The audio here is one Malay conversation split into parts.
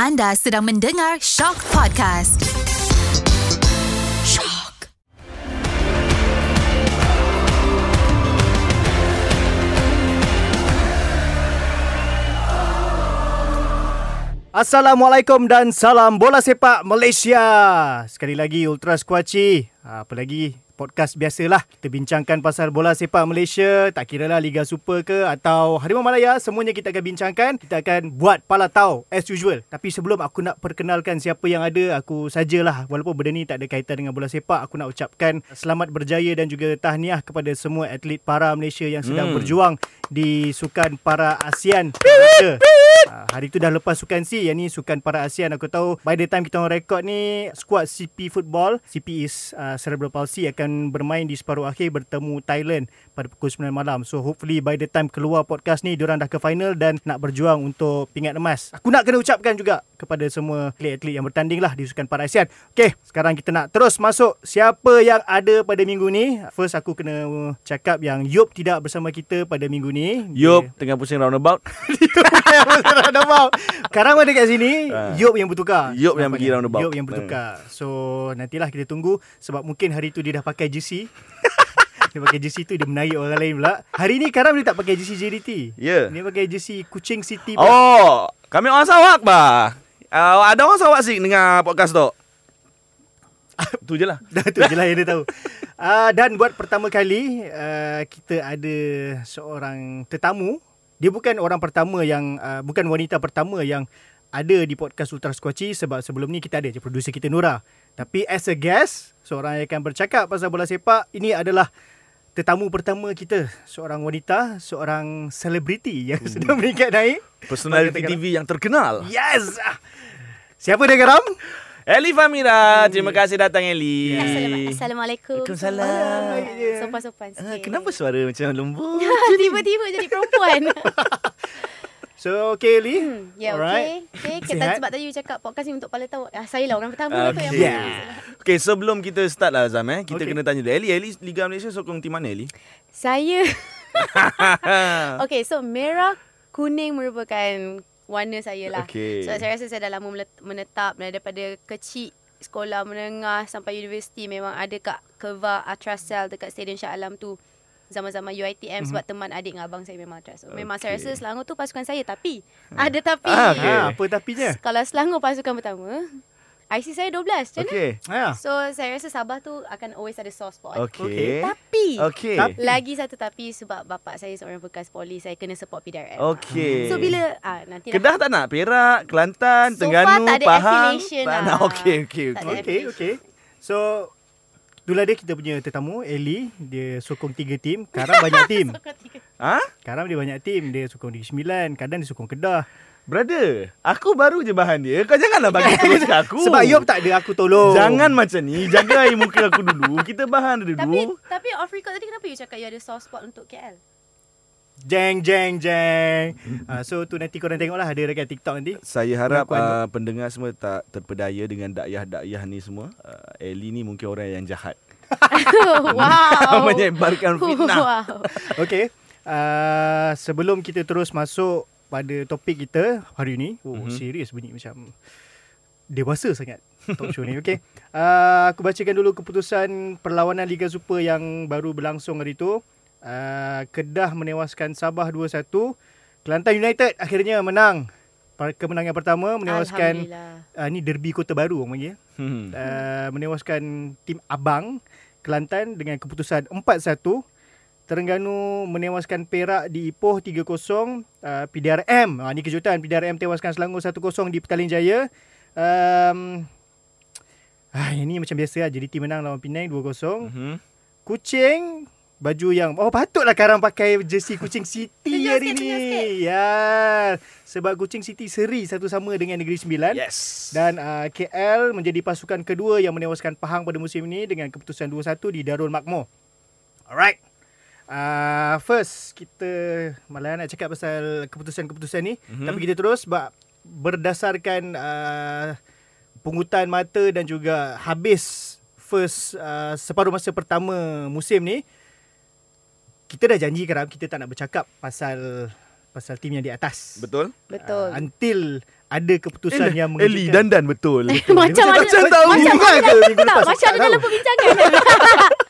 Anda sedang mendengar Shock Podcast. Shock. Assalamualaikum dan salam bola sepak Malaysia. Sekali lagi Ultra Squatchy. Apa lagi podcast biasalah. Kita bincangkan pasal bola sepak Malaysia. Tak kira lah Liga Super ke atau Harimau Malaya. Semuanya kita akan bincangkan. Kita akan buat pala tahu as usual. Tapi sebelum aku nak perkenalkan siapa yang ada, aku sajalah. Walaupun benda ni tak ada kaitan dengan bola sepak. Aku nak ucapkan selamat berjaya dan juga tahniah kepada semua atlet para Malaysia yang sedang hmm. berjuang di Sukan Para ASEAN. Uh, hari tu dah lepas Sukan C Yang ni Sukan Para ASEAN. Aku tahu By the time kita orang rekod ni Squad CP Football CP is uh, Cerebral Palsy Akan bermain di separuh akhir Bertemu Thailand Pada pukul 9 malam. So hopefully by the time keluar podcast ni Diorang dah ke final Dan nak berjuang untuk pingat emas. Aku nak kena ucapkan juga Kepada semua atlet-atlet yang bertanding lah Di Sukan Para ASEAN. Okay Sekarang kita nak terus masuk Siapa yang ada pada minggu ni. First aku kena cakap yang Yop tidak bersama kita pada minggu ni Yup, tengah pusing roundabout. roundabout. Sekarang ada kat sini, Ah. Yop yang bertukar. Yop yang pergi roundabout. Yop yang bertukar. So, nantilah kita tunggu sebab mungkin hari tu dia dah pakai jersey. dia pakai jersey tu dia menarik orang lain pula. Hari ni Karam dia tak pakai jersey JDT. Ya. Dia pakai jersey Kuching City pula. Oh, kami orang Sarawak bah. Uh, ada orang Sarawak sih dengar podcast tu. tu je lah. Dah tu je lah yang dia tahu. Uh, dan buat pertama kali uh, kita ada seorang tetamu. Dia bukan orang pertama yang uh, bukan wanita pertama yang ada di podcast Ultra Squatchy sebab sebelum ni kita ada je producer kita Nura. Tapi as a guest, seorang yang akan bercakap pasal bola sepak, ini adalah tetamu pertama kita, seorang wanita, seorang selebriti yang sedang meningkat naik. Personality? TV yang terkenal. Yes. Siapa dia Garam? Eli Famira, terima kasih datang Eli. Assalam- Assalamualaikum. Waalaikumsalam. Sopan-sopan Ah, sikit. kenapa suara macam lembut? Tiba-tiba jadi perempuan. So, okay Lee. Hmm, ya, Alright. okey. Okey, Sihat? kita sebab tadi you cakap podcast ni untuk pala tahu. Ah, saya lah orang pertama tu yang Okay. podcast. Okay, sebelum kita start lah Azam eh, kita Okay. kena tanya dulu. Eli, Eli Liga Malaysia sokong tim mana Eli? Saya Okay, so merah kuning merupakan warna saya lah. Okey. So saya rasa saya dah lama menetap daripada kecil sekolah menengah sampai universiti memang ada kat Keva Atrasel dekat Stadium Shah Alam tu zaman-zaman UiTM sebab teman adik dengan abang saya memang Atras. So, memang saya rasa. Selangor tu pasukan saya tapi ada tapi. Ah, okey. Ah, apa tapinya? Kalau Selangor pasukan pertama, IC saya 12. Macam mana? Okay. Ah. So saya rasa Sabah tu akan always ada soft spot. Okay. Tapi Okay. Tapi- lagi satu tapi sebab bapak saya seorang bekas poli, saya kena support PDRM. Okay. So bila ah nanti Kedah tak nak? Perak, Kelantan, So Terengganu, far tak ada Pahang. affiliation tak lah. nak. Okay, okay, okay. Okay, okay. So, itulah dia kita punya tetamu, Ellie. Dia sokong tiga tim. Karam banyak tim. Sokong tiga. Ha? Karam dia banyak tim. Dia sokong Negeri Sembilan. Kadang dia sokong Kedah. Brother, aku baru je bahan dia. Kau janganlah bagi terus ke aku. Sebab Yop tak ada, aku tolong. Jangan macam ni. Jaga air muka aku dulu. Kita bahan dia Tapi dulu. tapi off record tadi kenapa you cakap you ada soft spot untuk KL? Jeng, jeng, jeng. Uh, so, tu nanti korang tengok lah. Ada dekat TikTok nanti. Saya harap uh, pendengar semua tak terpedaya dengan dakyah-dakyah ni semua. Uh, Ellie ni mungkin orang yang jahat. wow. Menyebarkan fitnah. wow. Okay. Uh, sebelum kita terus masuk pada topik kita hari ni. Oh, Mhm. mm-hmm. serius bunyi macam dewasa sangat talk show ni. Okay. Uh, aku bacakan dulu keputusan perlawanan Liga Super yang baru berlangsung hari tu. Uh, Kedah menewaskan Sabah 2-1. Kelantan United akhirnya menang. Kemenangan pertama menewaskan uh, ni derby Kota Baru orang panggil. Hmm. Uh, menewaskan tim Abang Kelantan dengan keputusan 4-1. Terengganu menewaskan Perak di Ipoh 3-0. Uh, PDRM, ah, ni kejutan. PDRM tewaskan Selangor 1-0 di Petaling Jaya. Um, ah, ini macam biasa lah. JDT menang lawan Penang 2-0. Mhm. Kucing baju yang oh patutlah Karam pakai jersey Kucing City hari ni. Ya. Sebab Kucing City seri satu sama dengan Negeri Sembilan. Yes. Dan uh, KL menjadi pasukan kedua yang menewaskan Pahang pada musim ini dengan keputusan 2-1 di Darul Makmur. Alright. Uh, first, kita malah nak cakap pasal keputusan-keputusan ni. Mhm. Mm-hmm. Tapi kita terus sebab berdasarkan uh, pungutan mata dan juga habis first uh, separuh masa pertama musim ni, kita dah janji Karam kita tak nak bercakap pasal pasal tim yang di atas. Betul? Betul. Uh, until ada keputusan yang Eli mengejutkan. dan dan betul. macam Macam- ada macam tahu. macam Bukan ada ke minggu tak, lepas? macam Tak ada dalam tahu. perbincangan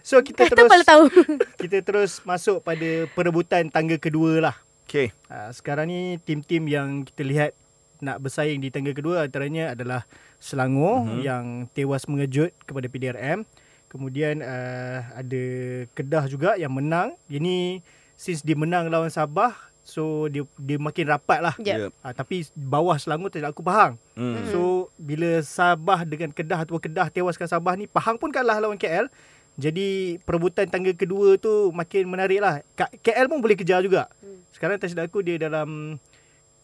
So kita Kata terus tahu kita terus masuk pada perebutan tangga kedua lah. Okay. Uh, sekarang ni tim-tim yang kita lihat nak bersaing di tangga kedua antaranya adalah Selangor mm-hmm. yang tewas mengejut kepada PDRM. Kemudian uh, ada Kedah juga yang menang. Ini since dia menang lawan Sabah so dia dia makin rapat lah. Yep. Uh, tapi bawah Selangor tak aku Pahang. Hmm. So bila Sabah dengan Kedah atau Kedah tewaskan Sabah ni Pahang pun kalah lawan KL. Jadi perebutan tangga kedua tu makin menarik lah. KL pun boleh kejar juga. Sekarang tak silap aku dia dalam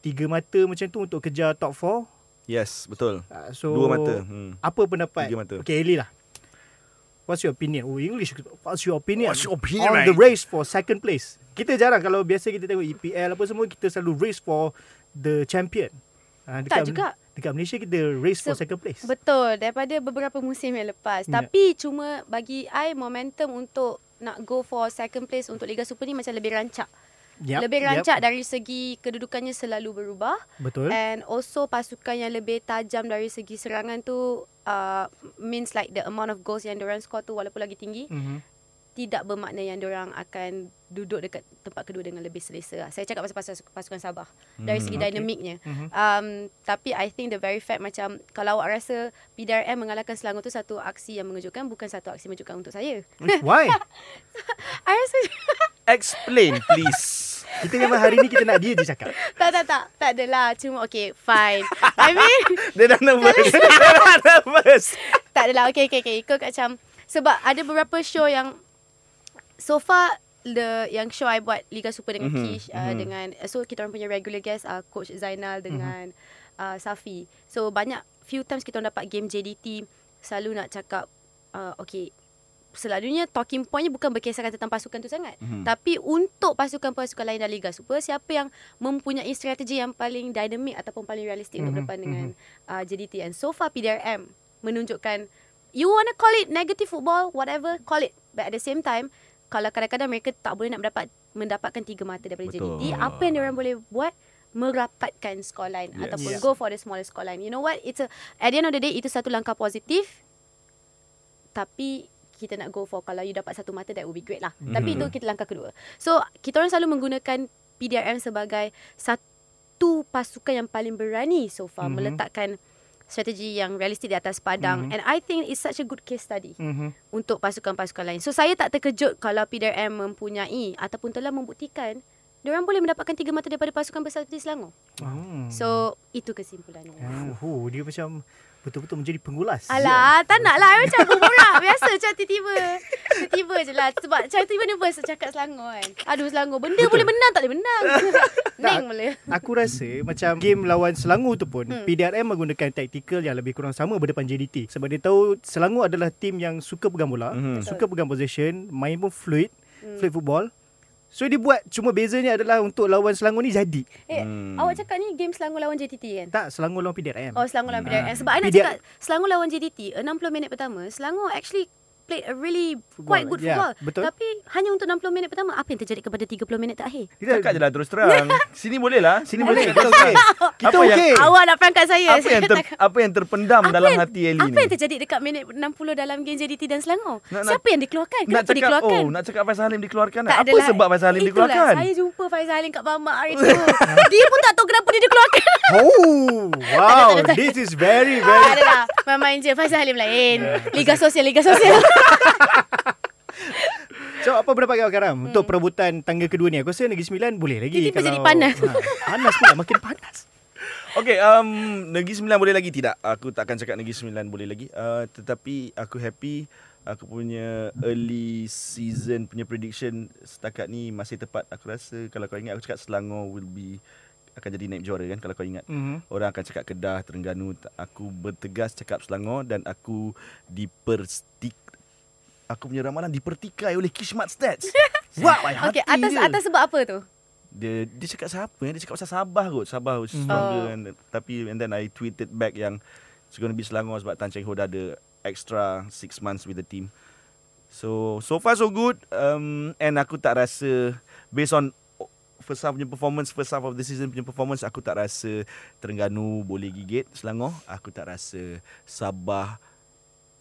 tiga mata macam tu untuk kejar top 4. Yes, betul. Uh, so Dua mata. Hmm. Apa pendapat? Tiga mata. Okay, Eli lah. What's your opinion? Oh, English. What's your opinion? What's your opinion, On mate? the race for second place. Kita jarang kalau biasa kita tengok EPL apa semua kita selalu race for the champion. Uh, Tak juga. Dekat Malaysia kita race for Se- second place. Betul Daripada beberapa musim yang lepas Ya. Tapi cuma Bagi I Momentum untuk Nak go for second place Untuk Liga Super ni Macam lebih rancak Yap, Lebih rancak dari segi Kedudukannya selalu berubah Betul. And also pasukan yang lebih tajam dari segi serangan tu uh, means like the amount of goals yang diorang score tu walaupun lagi tinggi Mhm. Tidak bermakna yang diorang akan duduk dekat tempat kedua dengan lebih selesa. lah. Saya cakap pasal pasal pasukan Sabah dari segi okay. dinamiknya. Mhm. Um, tapi I think the very fact macam kalau awak rasa PDRM mengalahkan Selangor tu satu aksi yang mengejutkan bukan satu aksi mengejutkan untuk saya. Why? I rasa Explain please. Kita memang hari ni kita nak dia je cakap. tak tak tak tak adalah cuma okay fine. I mean Dia dah nervous. Dia dah nervous. tak adalah okay okay okay ikut macam sebab ada beberapa show yang so far the yang show I buat Liga Super dengan Mhm, mm-hmm. Kish uh, mhm. dengan so kita orang punya regular guest uh, coach Zainal dengan mm-hmm. uh, Safi. So banyak few times kita orang dapat game JDT selalu nak cakap uh, okay selalunya talking pointnya bukan berkisarkan tentang pasukan tu sangat. Mhm. Tapi untuk pasukan-pasukan lain dalam Liga Super, siapa yang mempunyai strategi yang paling dynamic ataupun paling realistik mm-hmm. untuk Mhm, berdepan dengan uh, JDT. And so far PDRM menunjukkan, you wanna call it negative football, whatever, call it. But at the same time, kalau kadang-kadang mereka tak boleh nak mendapat mendapatkan tiga mata daripada Betul. JDT, apa yang diorang boleh buat? merapatkan scoreline Yes. ataupun Yeah. go for the smaller scoreline. You know what? It's a at the end of the day itu satu langkah positif tapi kita nak go for kalau you dapat satu mata that would be great lah. Mm-hmm. Tapi itu kita langkah kedua. So kita orang selalu menggunakan PDRM sebagai satu pasukan yang paling berani so far Mhm. mm-hmm. meletakkan strategi yang realistik di atas padang mm-hmm. and I think it's such a good case study Mhm. untuk pasukan-pasukan lain. So saya tak terkejut kalau PDRM mempunyai ataupun telah membuktikan diorang boleh mendapatkan tiga mata daripada pasukan besar seperti Selangor. Hmm. So itu kesimpulannya. Oh, dia macam betul-betul menjadi pengulas. Alah, tak nak lah. I macam berborak. Biasa macam tiba-tiba. Tiba-tiba je lah. Sebab macam tiba-tiba nervous cakap Selangor kan. Aduh Selangor. Benda Betul. boleh menang tak boleh menang. Neng boleh. Aku rasa macam game lawan Selangor tu pun hmm. PDRM menggunakan taktikal yang lebih kurang sama berdepan JDT sebab dia tahu Selangor adalah tim yang suka pegang bola, Mhm. suka pegang possession, main pun fluid, fluid football. So dia buat cuma bezanya adalah untuk lawan Selangor ni jadi. Eh, Hmm. awak cakap ni game Selangor lawan JTT kan? Tak Selangor lawan PDRM. Oh, Selangor lawan PDRM. Sebab I nak PDR cakap Selangor lawan JDT 60 minit pertama, Selangor actually played a really Football, quite good yeah, football. betul. Tapi hanya untuk 60 minit pertama, apa yang terjadi kepada 30 minit terakhir? Kita Cakap je lah terus terang. Sini boleh lah. sini boleh. Kita okey. Kita Apa yang- okey. Awak nak perangkat saya. Apa yang ter, apa yang terpendam Apa dalam yang- hati Ellie Apa ni? yang terjadi dekat minit 60 dalam game JDT dan Selangor? Nak- nak- Siapa yang dikeluarkan? Nak Kenapa cakap dikeluarkan? oh, nak cakap Faisal Halim dikeluarkan. Tak apa adalah. sebab Faisal Halim Itulah, dikeluarkan? Saya jumpa Faizal Halim kat Mamak hari tu. dia pun tak tahu kenapa dia dikeluarkan. Oh, wow. This is very tak very adalah. Main-main je. Faizal Halim lain. Liga sosial, Liga sosial. So apa pendapat kau Karam hmm. untuk perebutan tangga kedua ni? Aku rasa Negeri Sembilan boleh lagi Tiba-tiba jadi panas. Ha, panas pula makin panas. Okay, um, Negeri Sembilan boleh lagi tidak? Aku tak akan cakap Negeri Sembilan boleh lagi. Uh, tetapi aku happy aku punya early season punya prediction setakat ni masih tepat. Aku rasa kalau kau ingat aku cakap Selangor will be akan jadi naib juara kan kalau kau ingat. Mhm. Orang akan cakap Kedah, Terengganu. Aku bertegas cakap Selangor dan aku diperstik aku punya ramalan dipertikai oleh Kishmat Stats. Wah, wow, okay, atas atas sebab apa tu? dia dia cakap siapa? Dia cakap pasal Sabah kot. Sabah was stronger Oh. and tapi and then I tweeted back yang it's going to be Selangor sebab Tan Cheng Ho dah ada extra 6 months with the team. So so far so good um, and aku tak rasa based on first half punya performance, first half of the season punya performance aku tak rasa Terengganu boleh gigit Selangor. Aku tak rasa Sabah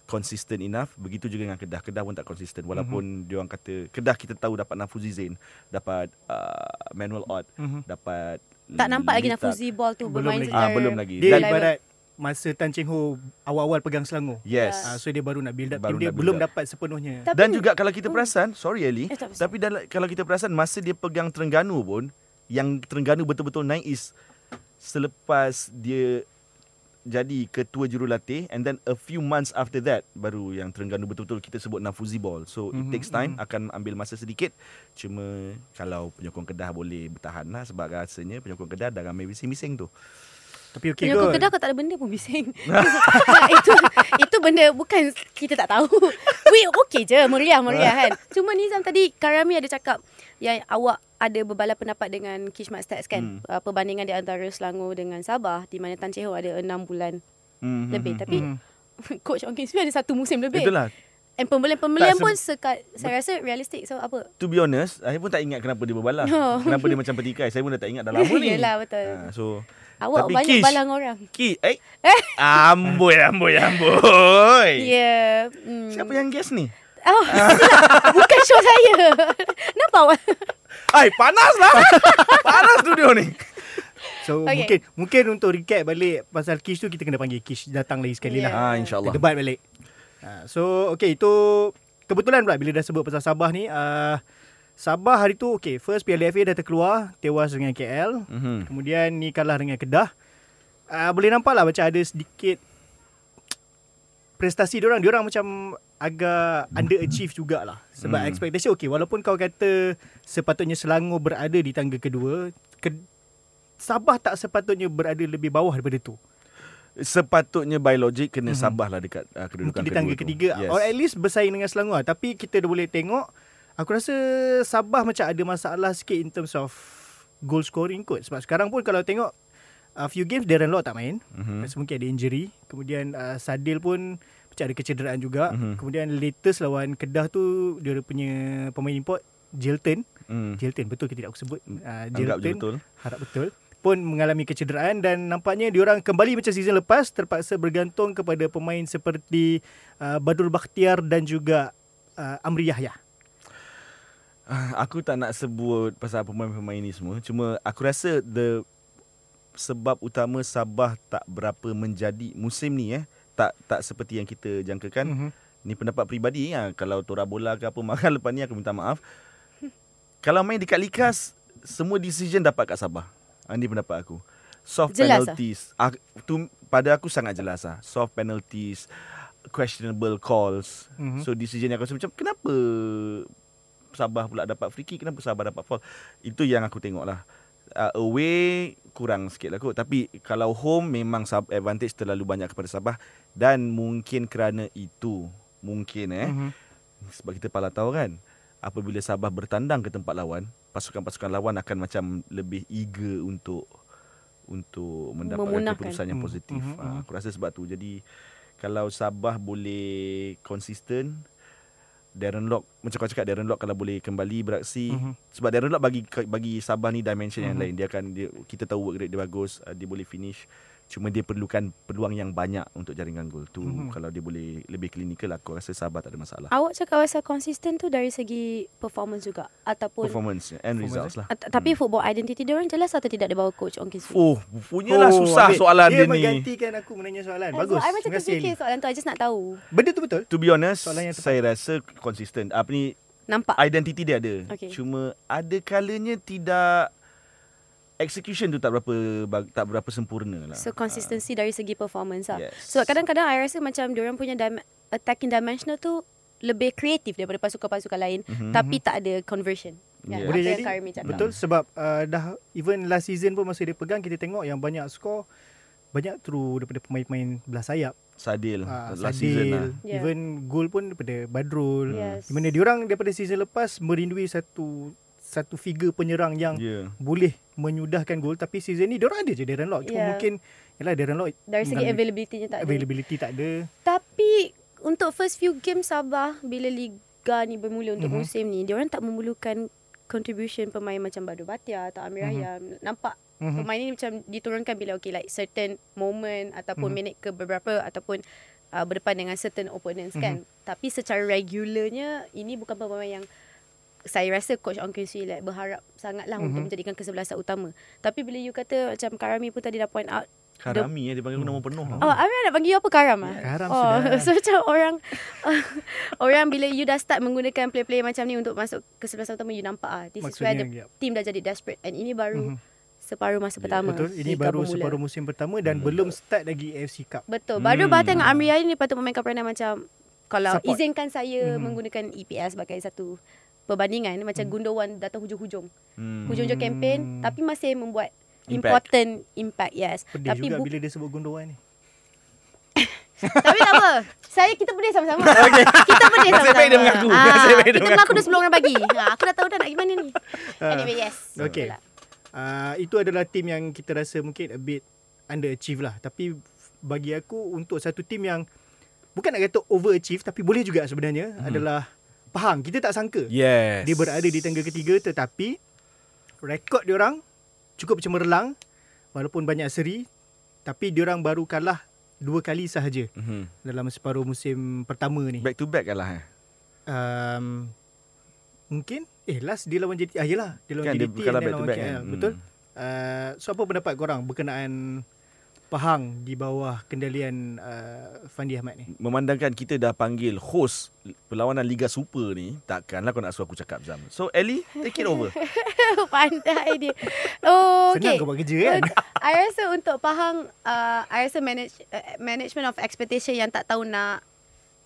consistent enough. Begitu juga dengan Kedah. Kedah pun tak consistent. Walaupun mm-hmm. dia orang kata Kedah kita tahu dapat Nafuzi Zain, dapat uh, Manuel Ott, mm-hmm. dapat Tak nampak lagi. Nafuzi ball tu Belum bermain lagi. secara Ah, belum lagi. Dia Dan- ibarat masa Tan Cheng Ho awal-awal pegang Selangor. Yes. Ah, so dia baru nak build up Baru dia nak build belum up. dapat sepenuhnya. Tapi- Dan juga kalau kita perasan, sorry Ali, Eh, tapi dalam, kalau kita perasan masa dia pegang Terengganu pun, yang Terengganu betul-betul naik is selepas dia jadi ketua jurulatih and then a few months after that baru yang Terengganu betul-betul kita sebut Nafuzi ball. So it Mhm, takes time, akan ambil masa sedikit. Cuma kalau penyokong Kedah boleh bertahan lah sebab rasanya penyokong Kedah dah ramai bising-bising tu. Tapi okey Penyokong kot. Kedah kau tak ada benda pun bising. itu itu benda bukan kita tak tahu. We okey je, meriah meriah kan. Cuma Nizam tadi Karami ada cakap yang awak ada berbalas pendapat dengan Kishmat Stats kan. Hmm. Uh, perbandingan di antara Selangor dengan Sabah di mana Tan Chee Ho ada 6 bulan Mhm, lebih. mhm. Tapi coach Ong Kim ada satu musim lebih. Itulah. And pembelian-pembelian pun se- saya rasa realistik. So apa? To be honest, saya pun tak ingat kenapa dia berbalah. Oh. kenapa dia macam petikai. Saya pun dah tak ingat dah lama ni. Yelah, betul. Ha, so Awak Tapi banyak Kish- balang orang. Ki, eh? amboi, amboi, amboi. Ya. Yeah. Hmm. Siapa yang guest ni? Oh. Bukan show saya. Nampak awak? Ai, panas lah. panas studio ni. So Okay. mungkin mungkin untuk recap balik pasal Kish tu kita kena panggil Kish datang lagi sekali Yeah. lah. Ah, insyaAllah. Kita debat balik. Ah, so okay itu kebetulan pula bila dah sebut pasal Sabah ni uh, Sabah hari tu okay first Piala FA dah terkeluar tewas dengan KL. Mhm. Kemudian ni kalah dengan Kedah. Uh, boleh nampak lah macam ada sedikit prestasi diorang. Diorang macam agak underachieve jugalah. Sebab Hmm. hmm. expectation okay. Walaupun kau kata sepatutnya Selangor berada di tangga kedua. Ke, Sabah tak sepatutnya berada lebih bawah daripada tu. Sepatutnya by logic kena Sabah lah dekat uh, kedudukan Mungkin di kedua tangga tu. ketiga. Yes. Or at least bersaing dengan Selangor. Tapi kita dah boleh tengok. Aku rasa Sabah macam ada masalah sikit in terms of goal scoring kot. Sebab sekarang pun kalau tengok a few games Darren Law tak main. Mhm. Mm-hmm. Mungkin ada injury. Kemudian uh, Sadil pun macam ada kecederaan juga. Mhm. Mm-hmm. Kemudian latest lawan Kedah tu dia punya pemain import Jilton. Hmm. Jilton betul ke tidak aku sebut? Uh, Anggap je betul. Harap betul. Pun mengalami kecederaan dan nampaknya diorang kembali macam season lepas terpaksa bergantung kepada pemain seperti uh, Badrul Bakhtiar dan juga uh, Amri Yahya. Ah, Aku tak nak sebut pasal pemain-pemain ni semua. Cuma aku rasa the sebab utama Sabah tak berapa menjadi musim ni eh tak tak seperti yang kita jangkakan. Mhm. Ni pendapat peribadi ya. Kalau Tora Bola ke apa marah lepas ni aku minta maaf. Kalau main dekat Likas semua decision dapat kat Sabah. Ha, ni pendapat aku. Soft Jelas penalties. Ah, tu pada aku sangat jelas ah. Soft penalties, questionable calls. Mhm. So decision yang aku rasa macam kenapa Sabah pula dapat free kick, kenapa Sabah dapat foul. Itu yang aku tengok lah. Uh, away kurang sikit lah kot. Tapi kalau home memang sub advantage terlalu banyak kepada Sabah. Dan mungkin kerana itu, mungkin eh. Mhm. Sebab kita pala tahu kan. Apabila Sabah bertandang ke tempat lawan, pasukan-pasukan lawan akan macam lebih eager untuk untuk mendapatkan Memunahkan. keputusan yang Hmm, positif. mhm, Uh, aku rasa sebab tu. Jadi kalau Sabah boleh konsisten, Darren Lock macam kau cakap Darren Lock kalau boleh kembali beraksi Mhm. sebab Darren Lock bagi bagi Sabah ni dimension yang Mhm. lain dia akan dia, kita tahu work rate dia bagus uh, dia boleh finish cuma dia perlukan peluang yang banyak untuk jaringan gol tu Mhm. kalau dia boleh lebih klinikal aku rasa Sabah tak ada masalah Awak cakap pasal konsisten tu dari segi performance juga ataupun performance and results lah At, tapi football identity dia orang jelas atau tidak di bawah coach Ong Kim Swee? oh punyalah susah ambil. soalan dia, dia ni menggantikan aku menanya soalan. So, Bagus. I macam terfikir soalan tu I just nak tahu. Benda tu betul. to be honest saya rasa konsisten apa ni Nampak? identity dia ada. Okey. Cuma ada kalanya tidak execution tu tak berapa bag- tak berapa sempurna lah. So consistency dari segi performance lah. Yes. Sebab kadang-kadang I rasa macam diorang punya dim- attacking dimensional tu lebih kreatif daripada pasukan-pasukan lain Mhm. tapi tak ada conversion. Kan? Yeah. Boleh jadi. Betul sebab uh, dah even last season pun masa dia pegang kita tengok yang banyak skor banyak through daripada pemain-pemain belah sayap. Sadil Ah, last season lah. Yeah. Even goal pun daripada Badrul. Yes. Di mana diorang daripada season lepas merindui satu satu figure penyerang yang Yeah. boleh menyudahkan gol tapi season ni diorang ada je Darren Lock. Cuma Yeah. mungkin yalah Darren Lock Dari segi availability-nya tak ada. availability tak ada. Tapi untuk first few game Sabah bila liga ni bermula untuk Mhm. musim ni, diorang tak memerlukan contribution pemain macam Badu Batia atau Amir Mhm. Ayam. Nampak Mhm. pemain ni macam diturunkan bila okay like certain moment ataupun Mhm. minit ke beberapa ataupun uh, berdepan dengan certain opponents kan. Tapi secara regularnya ini bukan pemain yang saya rasa coach Ong Kyun Sui like berharap sangatlah Mhm. untuk menjadikan kesebelasan utama. Tapi bila you kata macam Karami pun tadi dah point out Karami eh, dia panggil nama penuh. Oh, Amir nak panggil you apa Karam ah? Karam oh, sudah. So macam orang orang bila you dah start menggunakan player-player macam ni untuk masuk ke sebelah utama you nampak ah this is where the Maksudnya, ya. team dah jadi desperate and ini baru Mhm. separuh masa pertama. Betul. Ini Liga baru bermula. separuh musim pertama dan belum start lagi AFC Cup. Betul. Hmm. Baru Batam dengan Amri ni patut memainkan peranan macam kalau Support. izinkan saya Mhm. menggunakan EPL sebagai satu perbandingan macam Hmm. Gundogan datang hujung-hujung. Hmm. Hujung-hujung kempen tapi masih membuat Impact. important impact yes. Pedih tapi juga bu- bila dia sebut Gundogan ni. Tapi tak apa. Saya kita pedih sama-sama. Okay. Kita pedih Nasib sama-sama. baik dia mengaku. Ah, Nasib baik dia kita mengaku. mengaku dah 10 orang bagi. Ha, aku dah tahu dah nak gimana ni. Anyway, yes. Okay. Uh, itu adalah tim yang kita rasa mungkin a bit underachieve lah. Tapi bagi aku untuk satu tim yang bukan nak kata overachieve tapi boleh juga sebenarnya hmm. adalah Pahang. Kita tak sangka Yes. dia berada di tangga ketiga tetapi rekod diorang cukup cemerlang walaupun banyak seri tapi diorang baru kalah dua kali sahaja Mhm. dalam separuh musim pertama ni. Back to back kalah eh. Um, mungkin eh last dia lawan JT ah yalah dia lawan Kan dia kalah back to back KL kan. betul Hmm. uh, so apa pendapat korang berkenaan Pahang di bawah kendalian uh, Fandi Ahmad ni Memandangkan kita dah panggil host perlawanan Liga Super ni, takkanlah kau nak suruh aku cakap Zam. So Ellie, take it over. Pandai dia. Oh, senang okay. kau buat kerja kan I rasa untuk Pahang, uh, I rasa manage, uh, management of expectation yang tak tahu nak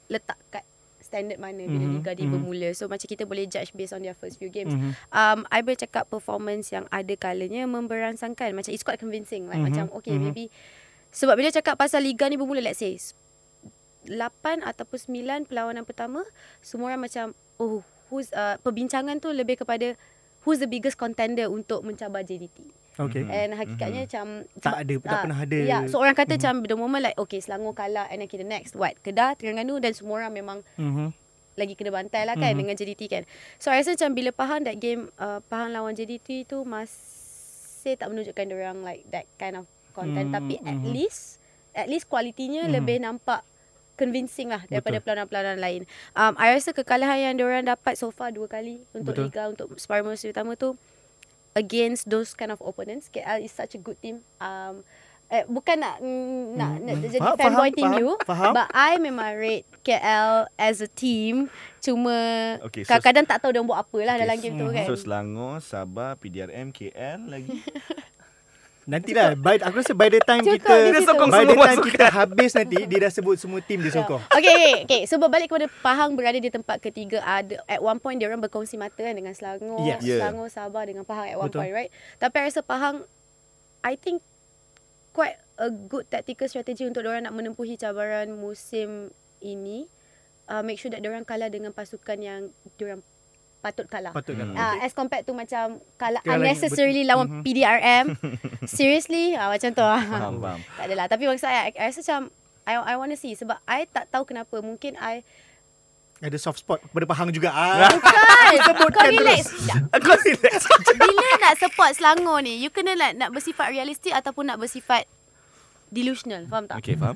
letak kat standard mana bila Mhm, liga ni mhm. bermula. So macam kita boleh judge based on their first few games. Mhm. Um, I boleh cakap performance yang ada kalanya memberansangkan. Macam it's quite convincing. Like Mhm, macam okay mhm. maybe. Sebab bila cakap pasal liga ni bermula let's say 8 ataupun 9 perlawanan pertama semua orang macam oh who's uh, perbincangan tu lebih kepada who's the biggest contender untuk mencabar JDT. okay Mhm. And hakikatnya macam Tak ada, tak ah, pernah ada. Ya, yeah, so orang kata Mhm. macam the moment like okay Selangor kalah and then okay, the next what? Kedah, Terengganu dan semua orang memang Mhm. lagi kena bantai lah kan Mhm. dengan JDT kan. So I rasa macam bila Pahang that game uh, Pahang lawan JDT tu masih tak menunjukkan orang like that kind of content Hmm, tapi at mhm. least at least kualitinya Mhm. lebih nampak convincing lah daripada Betul. pelawanan-pelawanan lain. Um, I rasa kekalahan yang diorang dapat so far dua kali untuk Betul. Liga untuk separuh musim utama tu against those kind of opponents. KL is such a good team. Um, eh, bukan nak mm, nak, Hmm, nak hmm. jadi Faham, fanboy faham, team faham, you, faham. but I memang rate KL as a team. Cuma Okay, so- kadang-kadang tak tahu dia buat apa lah Okay, dalam game tu kan. So Selangor, Sabah, PDRM, KL lagi. Nantilah by, Aku rasa by the time Cukup kita di situ. sokong By the semua time masukkan. kita habis nanti Dia dah sebut semua tim dia sokong Okay, okay, okay. So berbalik kepada Pahang berada di tempat ketiga. Ada at one point dia orang berkongsi mata kan dengan Selangor, Yes. Yeah. Selangor, Sabah dengan Pahang at one Betul. point, right? Tapi I rasa Pahang, I think quite a good tactical strategy untuk orang nak menempuhi cabaran musim ini. Uh, make sure that orang kalah dengan pasukan yang orang patut kalah. Patut Hmm. kan Ah, as compared to macam kalah Kalah lagi, unnecessarily betul. lawan Mhm. PDRM. Seriously, ah, macam tu. ah. Faham, faham. Tak adalah. Tapi maksud saya, I, I rasa macam I, I want to see sebab I tak tahu kenapa. Mungkin I Ada soft spot kepada Pahang juga ah. Bukan. Kau relax. Kau relax. Bila nak support Selangor ni, you kena like, nak bersifat realistik ataupun nak bersifat delusional. Faham tak? Okay, faham.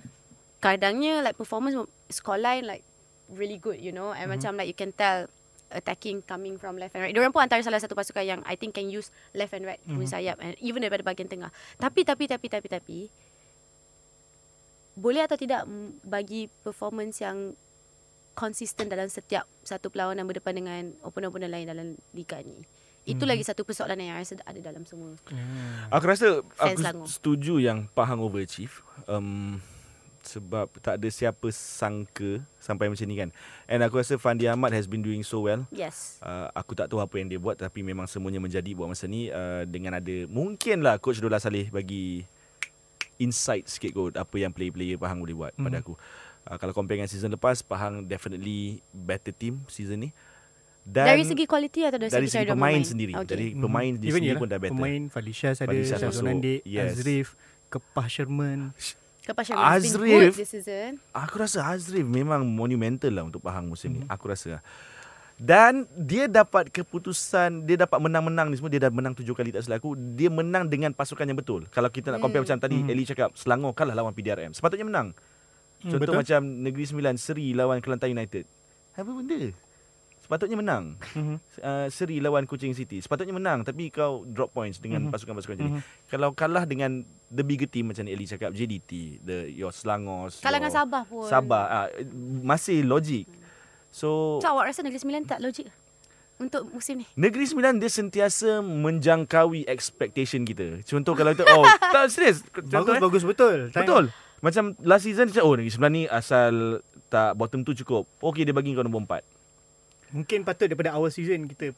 Kadangnya like performance scoreline like really good, you know. And macam like you can tell attacking coming from left and right. Diorang pun antara salah satu pasukan yang I think can use left and right mm-hmm. sayap and even daripada bahagian tengah. Tapi tapi tapi tapi tapi boleh atau tidak bagi performance yang konsisten dalam setiap satu perlawanan berdepan dengan opponent-opponent lain dalam liga ni. Itu lagi satu persoalan yang rasa ada dalam semua. Aku rasa Fans aku Selangor. setuju yang Pahang overachieve. Um, sebab tak ada siapa sangka sampai macam ni kan. And aku rasa Fandi Ahmad has been doing so well. Yes. Uh, aku tak tahu apa yang dia buat tapi memang semuanya menjadi buat masa ni uh, dengan ada mungkinlah coach Dola Saleh bagi insight sikit kot apa yang player-player Pahang boleh buat mm-hmm. pada aku. Uh, kalau compare dengan season lepas Pahang definitely better team season ni. Dan dari segi kualiti atau dari, dari segi, segi pemain bermain? sendiri. Okay. Dari pemain di Even sendiri yelah, pun dah better. Pemain Fadlishas ada Yes. Azrif Kepah Sherman Kepas Sherman has been good Azrif. this season. Aku rasa Azrif memang monumental lah untuk Pahang musim Mhm. ni. Aku rasa. lah. Dan dia dapat keputusan, dia dapat menang-menang ni semua. Dia dah menang tujuh kali tak salah aku. Dia menang dengan pasukan yang betul. Kalau kita nak compare macam tadi, Hmm. Eli cakap Selangor kalah lawan PDRM. Sepatutnya menang. Hmm, Contoh betul. macam Negeri Sembilan, Seri lawan Kelantan United. Apa benda? Sepatutnya menang. Mhm. Uh, Seri lawan Kuching City. Sepatutnya menang tapi kau drop points dengan Mhm. pasukan-pasukan macam ni. Mhm. Kalau kalah dengan the bigger team macam Eli cakap JDT, the your Selangor, Kalangan your Sabah pun. Sabah uh, masih logik. So So awak rasa Negeri Sembilan tak logik untuk musim ni? Negeri Sembilan dia sentiasa menjangkaui expectation kita. Contoh kalau kita oh tak serius. Contoh, Bagus, eh. bagus betul. Betul. Macam last season oh Negeri Sembilan ni asal tak bottom tu cukup. Okay dia bagi kau nombor 4. Mungkin patut daripada awal season kita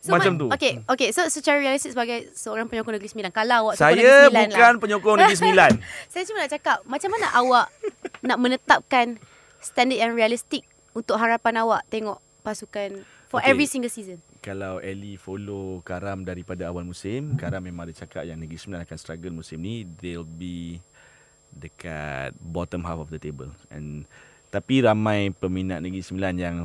Macam ma- tu. Okay, okay. So secara realistik sebagai seorang penyokong Negeri Sembilan, kalau awak sokong Negeri Saya Sembilan bukan lah. penyokong Negeri Sembilan. Saya cuma nak cakap, macam mana awak nak menetapkan standard yang realistik untuk harapan awak tengok pasukan for Okay. every single season? Kalau Ellie follow Karam daripada awal musim, Karam memang ada cakap yang Negeri Sembilan akan struggle musim ni. They'll be dekat bottom half of the table. And tapi ramai peminat Negeri Sembilan yang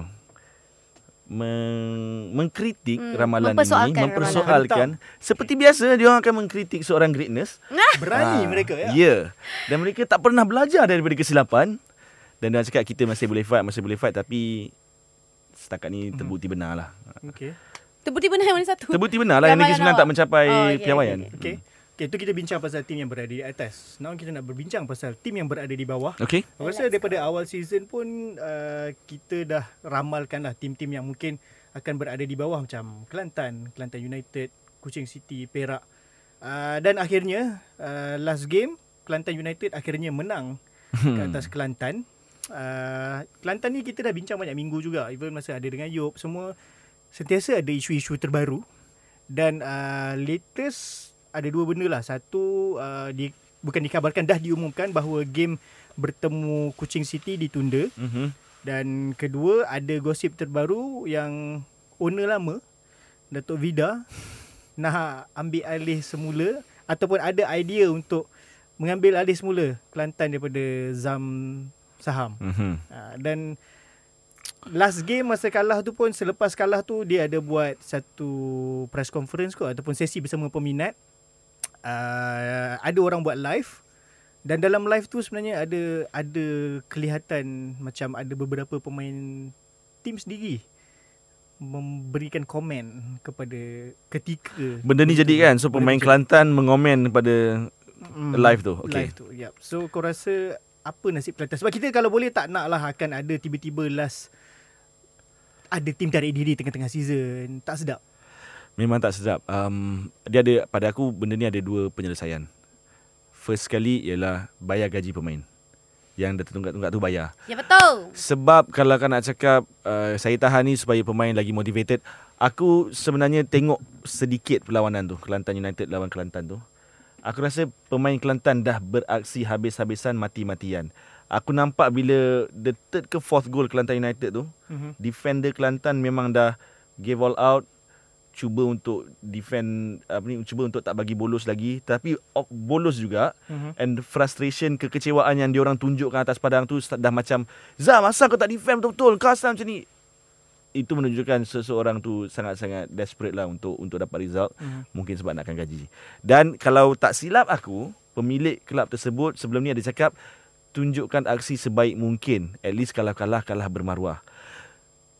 meng, mengkritik Hmm, ramalan mempersoalkan ini, ramalan. mempersoalkan. Seperti biasa, dia orang akan mengkritik seorang greatness. berani Ah, mereka ya. Ya. Dan mereka tak pernah belajar daripada kesilapan. Dan dia cakap kita masih boleh fight, masih boleh fight tapi setakat ni terbukti benar lah. Okey. Terbukti benar yang mana satu? Terbukti benar lah yang Negeri Ramalan Sembilan tak mencapai Oh, okay, piawaian. okay, Okey. Okay, tu kita bincang pasal tim yang berada di atas. Now kita nak berbincang pasal tim yang berada di bawah. Okay. Aku rasa daripada awal season pun uh, kita dah ramalkan lah tim-tim yang mungkin akan berada di bawah macam Kelantan, Kelantan United, Kuching City, Perak. Uh, dan akhirnya uh, last game Kelantan United akhirnya menang ke atas Kelantan. Uh, Kelantan ni kita dah bincang banyak minggu juga. Even masa ada dengan Yop semua sentiasa ada isu-isu terbaru. Dan uh, latest ada dua benda lah. Satu uh, di bukan dikabarkan dah diumumkan bahawa game bertemu Kuching City ditunda Mm-hmm. dan kedua ada gosip terbaru yang owner lama Datuk Vida nak ambil alih semula ataupun ada idea untuk mengambil alih semula Kelantan daripada Zam Saham. Mm-hmm. Uh, dan last game masa kalah tu pun selepas kalah tu dia ada buat satu press conference kot ataupun sesi bersama peminat. Uh, ada orang buat live dan dalam live tu sebenarnya ada ada kelihatan macam ada beberapa pemain tim sendiri memberikan komen kepada ketika Benda ni jadi kan So pemain Kelantan mengomen pada Mm, live tu Okay Live tu. Yep. So kau rasa apa nasib Kelantan? Sebab kita kalau boleh tak nak lah akan ada tiba-tiba last ada tim tarik diri tengah-tengah season. Tak sedap. Memang tak sedap. Um, Dia ada Pada aku benda ni ada dua penyelesaian. First sekali ialah Bayar gaji pemain. Yang dah tertunggak-tunggak tu bayar. Ya betul. Sebab kalau kau nak cakap uh, Saya tahan ni supaya pemain lagi motivated Aku sebenarnya tengok sedikit perlawanan tu Kelantan United lawan Kelantan tu. Aku rasa pemain Kelantan dah beraksi habis-habisan mati-matian. Aku nampak bila the third ke fourth goal Kelantan United tu Mm-hmm. Defender Kelantan memang dah give all out Cuba untuk defend apa ni Cuba untuk tak bagi bolos lagi Tapi op- bolos juga Mm-hmm. And frustration, kekecewaan yang diorang tunjukkan atas padang tu dah macam Zam, asal kau tak defend betul-betul? Kau asal macam ni? Itu menunjukkan seseorang tu sangat-sangat desperate lah untuk untuk dapat result. Mhm. Mungkin sebab nakkan gaji. Dan kalau tak silap aku, pemilik kelab tersebut sebelum ni ada cakap tunjukkan aksi sebaik mungkin. At least kalau kalah, kalah bermaruah.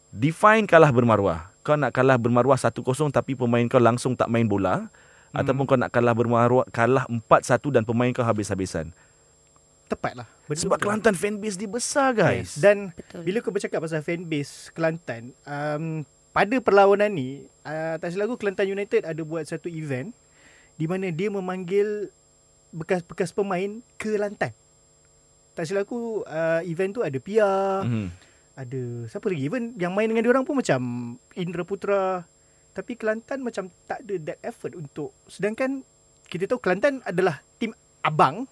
Define kalah bermaruah. Kau nak kalah bermaruah 1-0 tapi pemain kau langsung tak main bola. Hmm. Ataupun kau nak kalah bermaruah, kalah 4-1 dan pemain kau habis-habisan. Tepat lah. Benda Sebab betul. Kelantan fanbase dia besar guys. Dan Betul. bila kau bercakap pasal fanbase Kelantan, um, pada perlawanan ni, uh, tak silap aku Kelantan United ada buat satu event di mana dia memanggil bekas-bekas pemain ke Kelantan. Tak silap aku uh, event tu ada Pia, Mhm. Ada siapa lagi even yang main dengan dia orang pun macam Indra Putra tapi Kelantan macam tak ada that effort untuk sedangkan kita tahu Kelantan adalah tim abang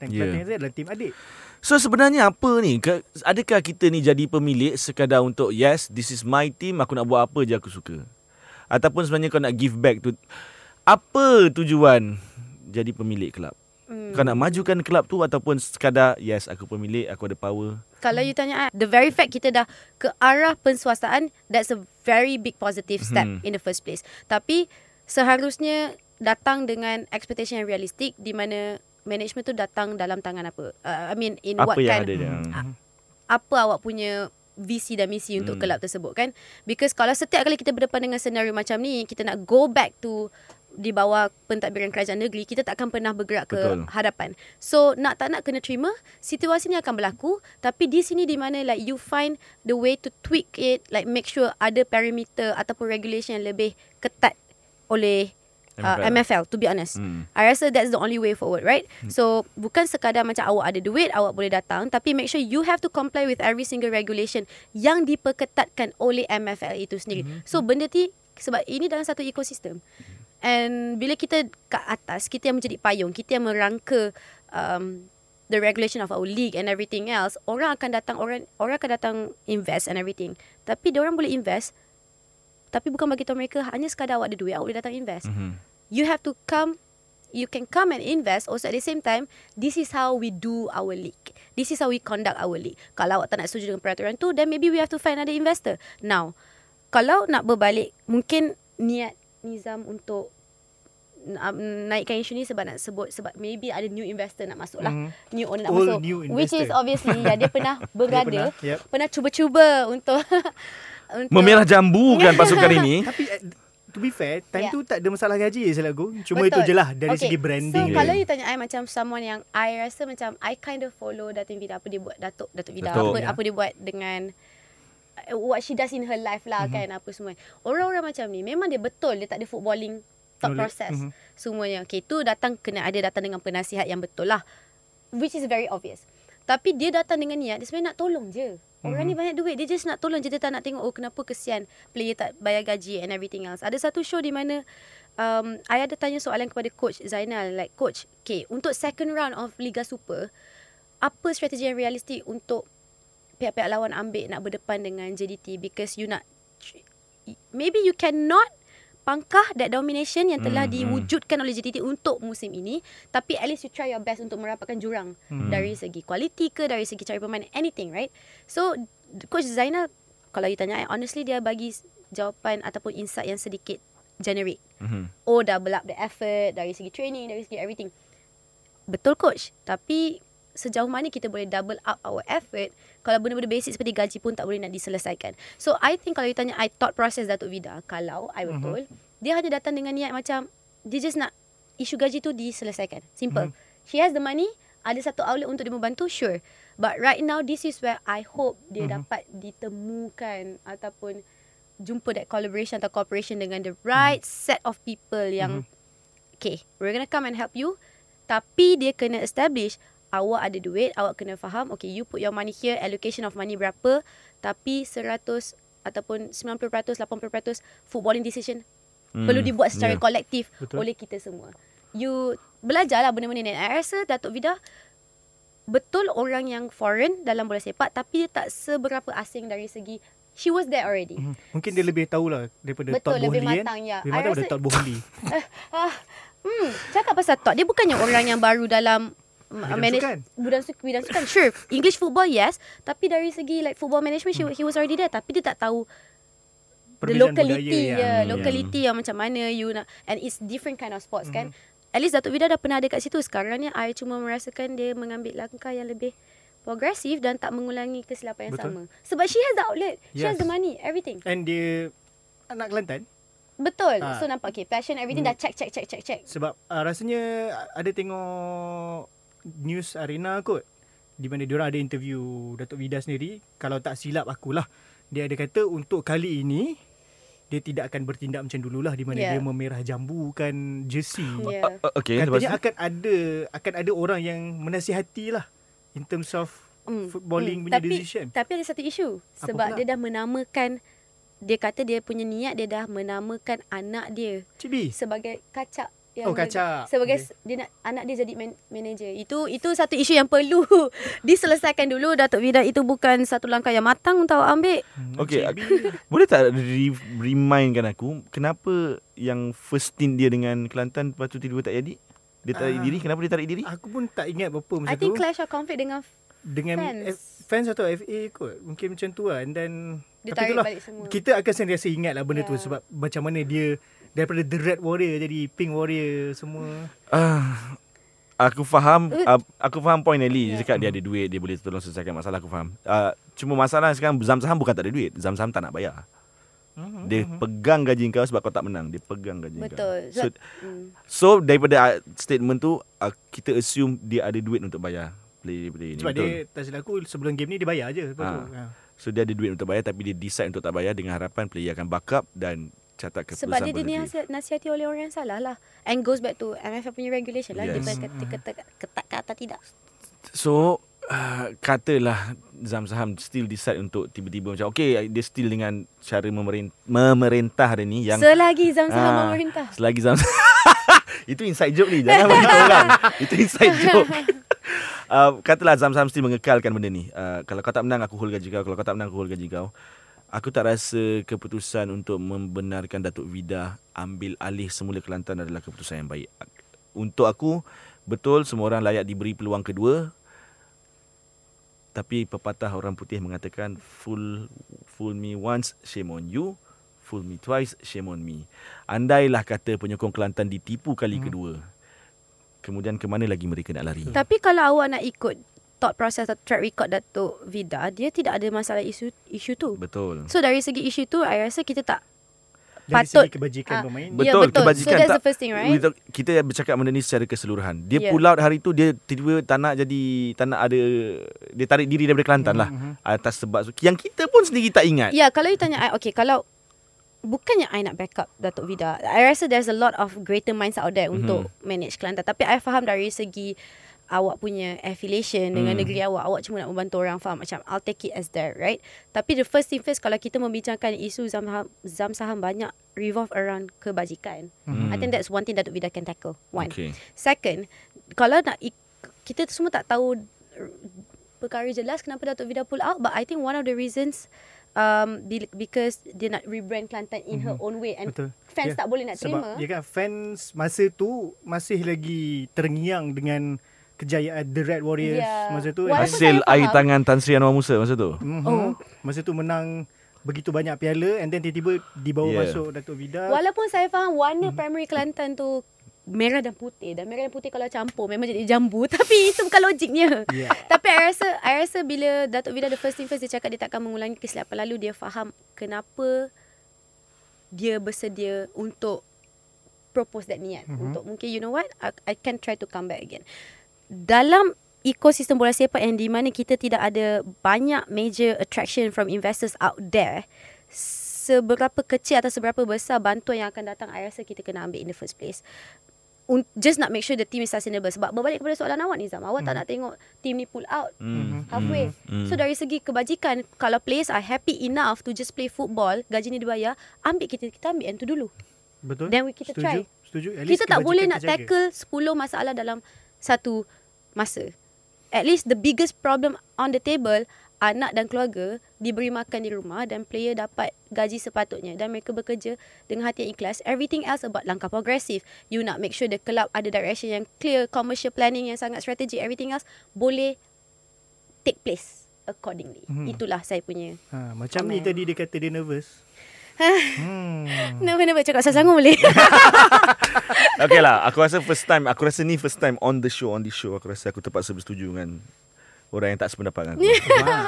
dan Yeah. Kelantan United adalah tim adik. So sebenarnya apa ni? Adakah kita ni jadi pemilik sekadar untuk yes, this is my team, aku nak buat apa je aku suka. Ataupun sebenarnya kau nak give back tu apa tujuan jadi pemilik kelab? Hmm. Kau nak majukan kelab tu ataupun sekadar yes aku pemilik, aku ada power. Kalau you tanya I, the very fact kita dah ke arah penswastaan, that's a very big positive step Mhm. in the first place. Tapi seharusnya datang dengan expectation yang realistik di mana management tu datang dalam tangan apa. Uh, I mean in Apa what yang kind ada dia? apa awak punya visi dan misi untuk Hmm. kelab tersebut kan because kalau setiap kali kita berdepan dengan senario macam ni kita nak go back to di bawah pentadbiran kerajaan negeri kita tak akan pernah bergerak ke Betul. hadapan so nak tak nak kena terima situasi ni akan berlaku tapi di sini di mana like you find the way to tweak it like make sure ada parameter ataupun regulation yang lebih ketat oleh uh, MFL. MFL to be honest Hmm. I rasa that's the only way forward, right? So bukan sekadar macam awak ada duit, awak boleh datang, tapi make sure you have to comply with every single regulation yang diperketatkan oleh MFL itu sendiri. So benda ti sebab ini dalam satu ekosistem. And bila kita kat atas, kita yang menjadi payung, kita yang merangka um, the regulation of our league and everything else, orang akan datang orang orang akan datang invest and everything. Tapi dia orang boleh invest tapi bukan bagi tahu mereka hanya sekadar awak ada duit, awak boleh datang invest Mhm. you have to come you can come and invest also at the same time this is how we do our league this is how we conduct our league kalau awak tak nak setuju dengan peraturan tu then maybe we have to find another investor now kalau nak berbalik mungkin niat Nizam untuk um, naikkan isu ni sebab nak sebut sebab maybe ada new investor nak masuk lah Mhm. new owner nak All masuk new which is obviously ya dia pernah berada pernah, yep. pernah cuba-cuba untuk untuk Memerah jambu kan pasukan ini. Tapi eh, to be fair, time Yeah. tu tak ada masalah gaji je salah aku. Cuma Betul. itu je lah dari Okay, segi branding. So dia. kalau you tanya I macam someone yang I rasa macam I kind of follow Datin Vida apa dia buat Datuk Datuk Vida Betul. apa Ya. apa dia buat dengan what she does in her life lah mm-hmm. kan apa semua. Orang-orang macam ni memang dia betul dia tak ada footballing thought Knowledge. process Mhm. semuanya. Okay tu datang kena ada datang dengan penasihat yang betul lah. Which is very obvious. Tapi dia datang dengan niat dia sebenarnya nak tolong je. Orang ni banyak duit Dia just nak tolong je Dia tak nak tengok Oh kenapa kesian Player tak bayar gaji And everything else Ada satu show di mana um, I ada tanya soalan kepada Coach Zainal Like Coach Okay Untuk second round of Liga Super Apa strategi yang realistik Untuk Pihak-pihak lawan ambil Nak berdepan dengan JDT Because you nak Maybe you cannot Pangkah that domination Yang telah hmm. diwujudkan oleh JDT Untuk musim ini Tapi at least you try your best Untuk merapatkan jurang Hmm. Dari segi kualiti ke Dari segi cari pemain Anything right So Coach Zainal Kalau you tanya I Honestly dia bagi Jawapan Ataupun insight yang sedikit Generic Mhm. Oh double up the effort Dari segi training Dari segi everything Betul coach Tapi Sejauh mana kita boleh double up our effort Kalau benda-benda basic seperti gaji pun tak boleh nak diselesaikan So I think kalau you tanya I thought process Datuk Vida Kalau I betul mm-hmm. Dia hanya datang dengan niat macam Dia just nak Isu gaji tu diselesaikan Simple mm-hmm. She has the money Ada satu outlet untuk dia membantu Sure But right now This is where I hope Dia mm-hmm. dapat ditemukan Ataupun Jumpa that collaboration Atau cooperation Dengan the right mm-hmm. set of people Yang mm-hmm. Okay We're gonna come and help you Tapi dia kena establish Awak ada duit Awak kena faham Okay you put your money here Allocation of money berapa Tapi 100 Ataupun 90% 80% Footballing decision Hmm, Perlu dibuat secara yeah. kolektif Betul. Oleh kita semua You Belajarlah benda-benda ni I rasa Datuk Vida Betul orang yang foreign Dalam bola sepak Tapi dia tak seberapa asing Dari segi She was there already Mhm. Mungkin dia lebih tahulah daripada Betul, Todd lebih Boehly kan. matang, ya. Lebih matang daripada Todd Boehly. ah, hmm, cakap pasal Todd Dia bukannya orang yang baru dalam Bidang manage, sukan. Bidang, sukan. bidang sukan Sure English football yes Tapi dari segi like football management Hmm. she, He was already there Tapi dia tak tahu The locality budaya ya, yang- Locality yang macam mana You nak And it's different kind of sports kan Hmm. At least Datuk Vida dah pernah ada kat situ Sekarang ni I cuma merasakan Dia mengambil langkah yang lebih Progresif Dan tak mengulangi kesilapan yang Betul. sama Sebab she has the outlet She has Yes. the money Everything And dia anak Kelantan. Betul Ah. So nampak okay Passion everything Hmm. Dah check check check check check Sebab uh, rasanya ada tengok news arena kot di mana diorang ada interview Datuk Vida sendiri kalau tak silap akulah dia ada kata untuk kali ini dia tidak akan bertindak macam dululah di mana Yeah. dia memerah jambukan jersey. Yeah. Uh, okay, Katanya akan ada akan ada orang yang menasihati lah in terms of Hmm, footballing hmm. punya tapi, decision. Tapi ada satu isu Apa sebab pula? dia dah menamakan dia kata dia punya niat dia dah menamakan anak dia Cibi. sebagai kacak yang Oh, kacak. sebagai Okay. dia nak anak dia jadi man, manager. Itu itu satu isu yang perlu diselesaikan dulu Datuk Vida itu bukan satu langkah yang matang untuk awak ambil. Hmm, Okay, Cibi. Boleh tak re- remindkan aku kenapa yang first stint dia dengan Kelantan lepas tu tiba-tiba tak jadi? Dia tarik Ah. diri. Kenapa dia tarik diri? Aku pun tak ingat berapa masa I think tu. clash of conflict dengan dengan fans. F, fans atau FA kot. Mungkin macam tu lah. And then Dia tapi tarik itulah, balik semua. Kita akan sentiasa ingat lah benda tu Ya. sebab macam mana dia daripada the red warrior jadi pink warrior semua. Ah, aku faham Uh. uh, aku faham point Ellie Ya. dia cakap dia ada duit dia boleh tolong selesaikan masalah aku faham. Uh, cuma masalah sekarang Zam Zam bukan tak ada duit. Zam Zam tak nak bayar. Mhm. Dia pegang gaji kau sebab kau tak menang. Dia pegang gaji Betul. kau. So, Hmm. so daripada uh, statement tu uh, kita assume dia ada duit untuk bayar player-player ni. Sebab Betul. dia tak silap aku sebelum game ni dia bayar je. Lepas Ah. tu. Ha. So dia ada duit untuk bayar tapi dia decide untuk tak bayar dengan harapan player akan backup dan catat keputusan Sebab dia positif. dinasihat, nasihati oleh orang yang salah lah. And goes back to MFF punya regulation lah. Yes. Dia kata, kata, ketat ke atau tidak. So uh, katalah Zam Saham still decide untuk tiba-tiba macam okay dia still dengan cara memerintah, memerintah dia ni yang Selagi Zam Saham Ah, memerintah. Selagi Zam Itu inside joke ni Jangan beritahu orang Itu inside joke uh, Katalah Zam Saham still mengekalkan benda ni uh, Kalau kau tak menang Aku hold gaji kau Kalau kau tak menang Aku hold gaji kau Aku tak rasa keputusan untuk membenarkan Datuk Vida ambil alih semula Kelantan adalah keputusan yang baik. Untuk aku, betul semua orang layak diberi peluang kedua. Tapi pepatah orang putih mengatakan fool fool me once, shame on you. Fool me twice, shame on me. Andailah kata penyokong Kelantan ditipu kali hmm. kedua. Kemudian ke mana lagi mereka nak lari? Tapi kalau awak nak ikut thought process atau track record Datuk Vida, dia tidak ada masalah isu isu tu. Betul. So dari segi isu tu, I rasa kita tak Dari Patut. segi kebajikan Ah. pemain. Ya, Betul, betul. kebajikan. So that's tak, the first thing, right? Kita, kita bercakap benda ni secara keseluruhan. Dia Yeah. pull out hari tu, dia tiba-tiba tak nak jadi, tak nak ada, dia tarik diri daripada Kelantan lah. Mhm. Atas sebab, yang kita pun sendiri tak ingat. Ya, kalau you tanya I, okay, kalau bukannya I nak backup Datuk Vida. I rasa there's a lot of greater minds out there mm-hmm. untuk manage Kelantan. Tapi I faham dari segi awak punya affiliation dengan Hmm. negeri awak. Awak cuma nak membantu orang faham macam I'll take it as that, right? Tapi the first thing first kalau kita membincangkan isu zam saham, zam saham banyak revolve around kebajikan. Hmm. I think that's one thing Datuk Vida can tackle. One. Okay. Second, kalau nak ik- kita semua tak tahu perkara jelas kenapa Datuk Vida pull out but I think one of the reasons um be- because dia nak rebrand Kelantan in her own way and Betul. fans Ya. tak boleh nak Sebab terima. ya kan fans masa tu masih lagi terngiang dengan kejayaan The Red Warriors Ya. masa tu. Walaupun Hasil faham. air tangan Tan Sri Anwar Musa masa tu. Mm-hmm. Oh. Masa tu menang begitu banyak piala and then tiba-tiba dibawa Yeah. yeah. masuk Datuk Vida. Walaupun saya faham warna primary Kelantan tu merah dan putih dan merah dan putih kalau campur memang jadi jambu tapi itu bukan logiknya. Yeah. Tapi I rasa I rasa bila Datuk Vida the first thing first dia cakap dia takkan mengulangi kesilapan lalu dia faham kenapa dia bersedia untuk propose that niat mm-hmm. untuk mungkin you know what I, I can try to come back again. Dalam ekosistem bola sepak yang di mana kita tidak ada banyak major attraction from investors out there seberapa kecil atau seberapa besar bantuan yang akan datang I rasa kita kena ambil in the first place just nak make sure the team is sustainable sebab berbalik kepada soalan awak Nizam awak tak nak tengok team ni pull out Hmm. halfway Hmm. so dari segi kebajikan kalau players are happy enough to just play football gaji ni dibayar ambil kita kita ambil yang tu dulu Betul? Then we kita Setuju? try. Setuju. At least kita tak boleh nak tackle 10 masalah dalam satu masa. At least the biggest problem on the table anak dan keluarga diberi makan di rumah dan player dapat gaji sepatutnya dan mereka bekerja dengan hati yang ikhlas. Everything else about langkah progresif. You nak make sure the club ada direction yang clear, commercial planning yang sangat strategic. Everything else boleh take place accordingly. Mhm. Itulah saya punya. Ha, macam ni tadi dia kata dia nervous. hmm. Kenapa-kenapa cakap saya sanggup boleh? Okay lah Aku rasa first time Aku rasa ni first time On the show On the show Aku rasa aku terpaksa bersetuju dengan Orang yang tak sependapat dengan aku.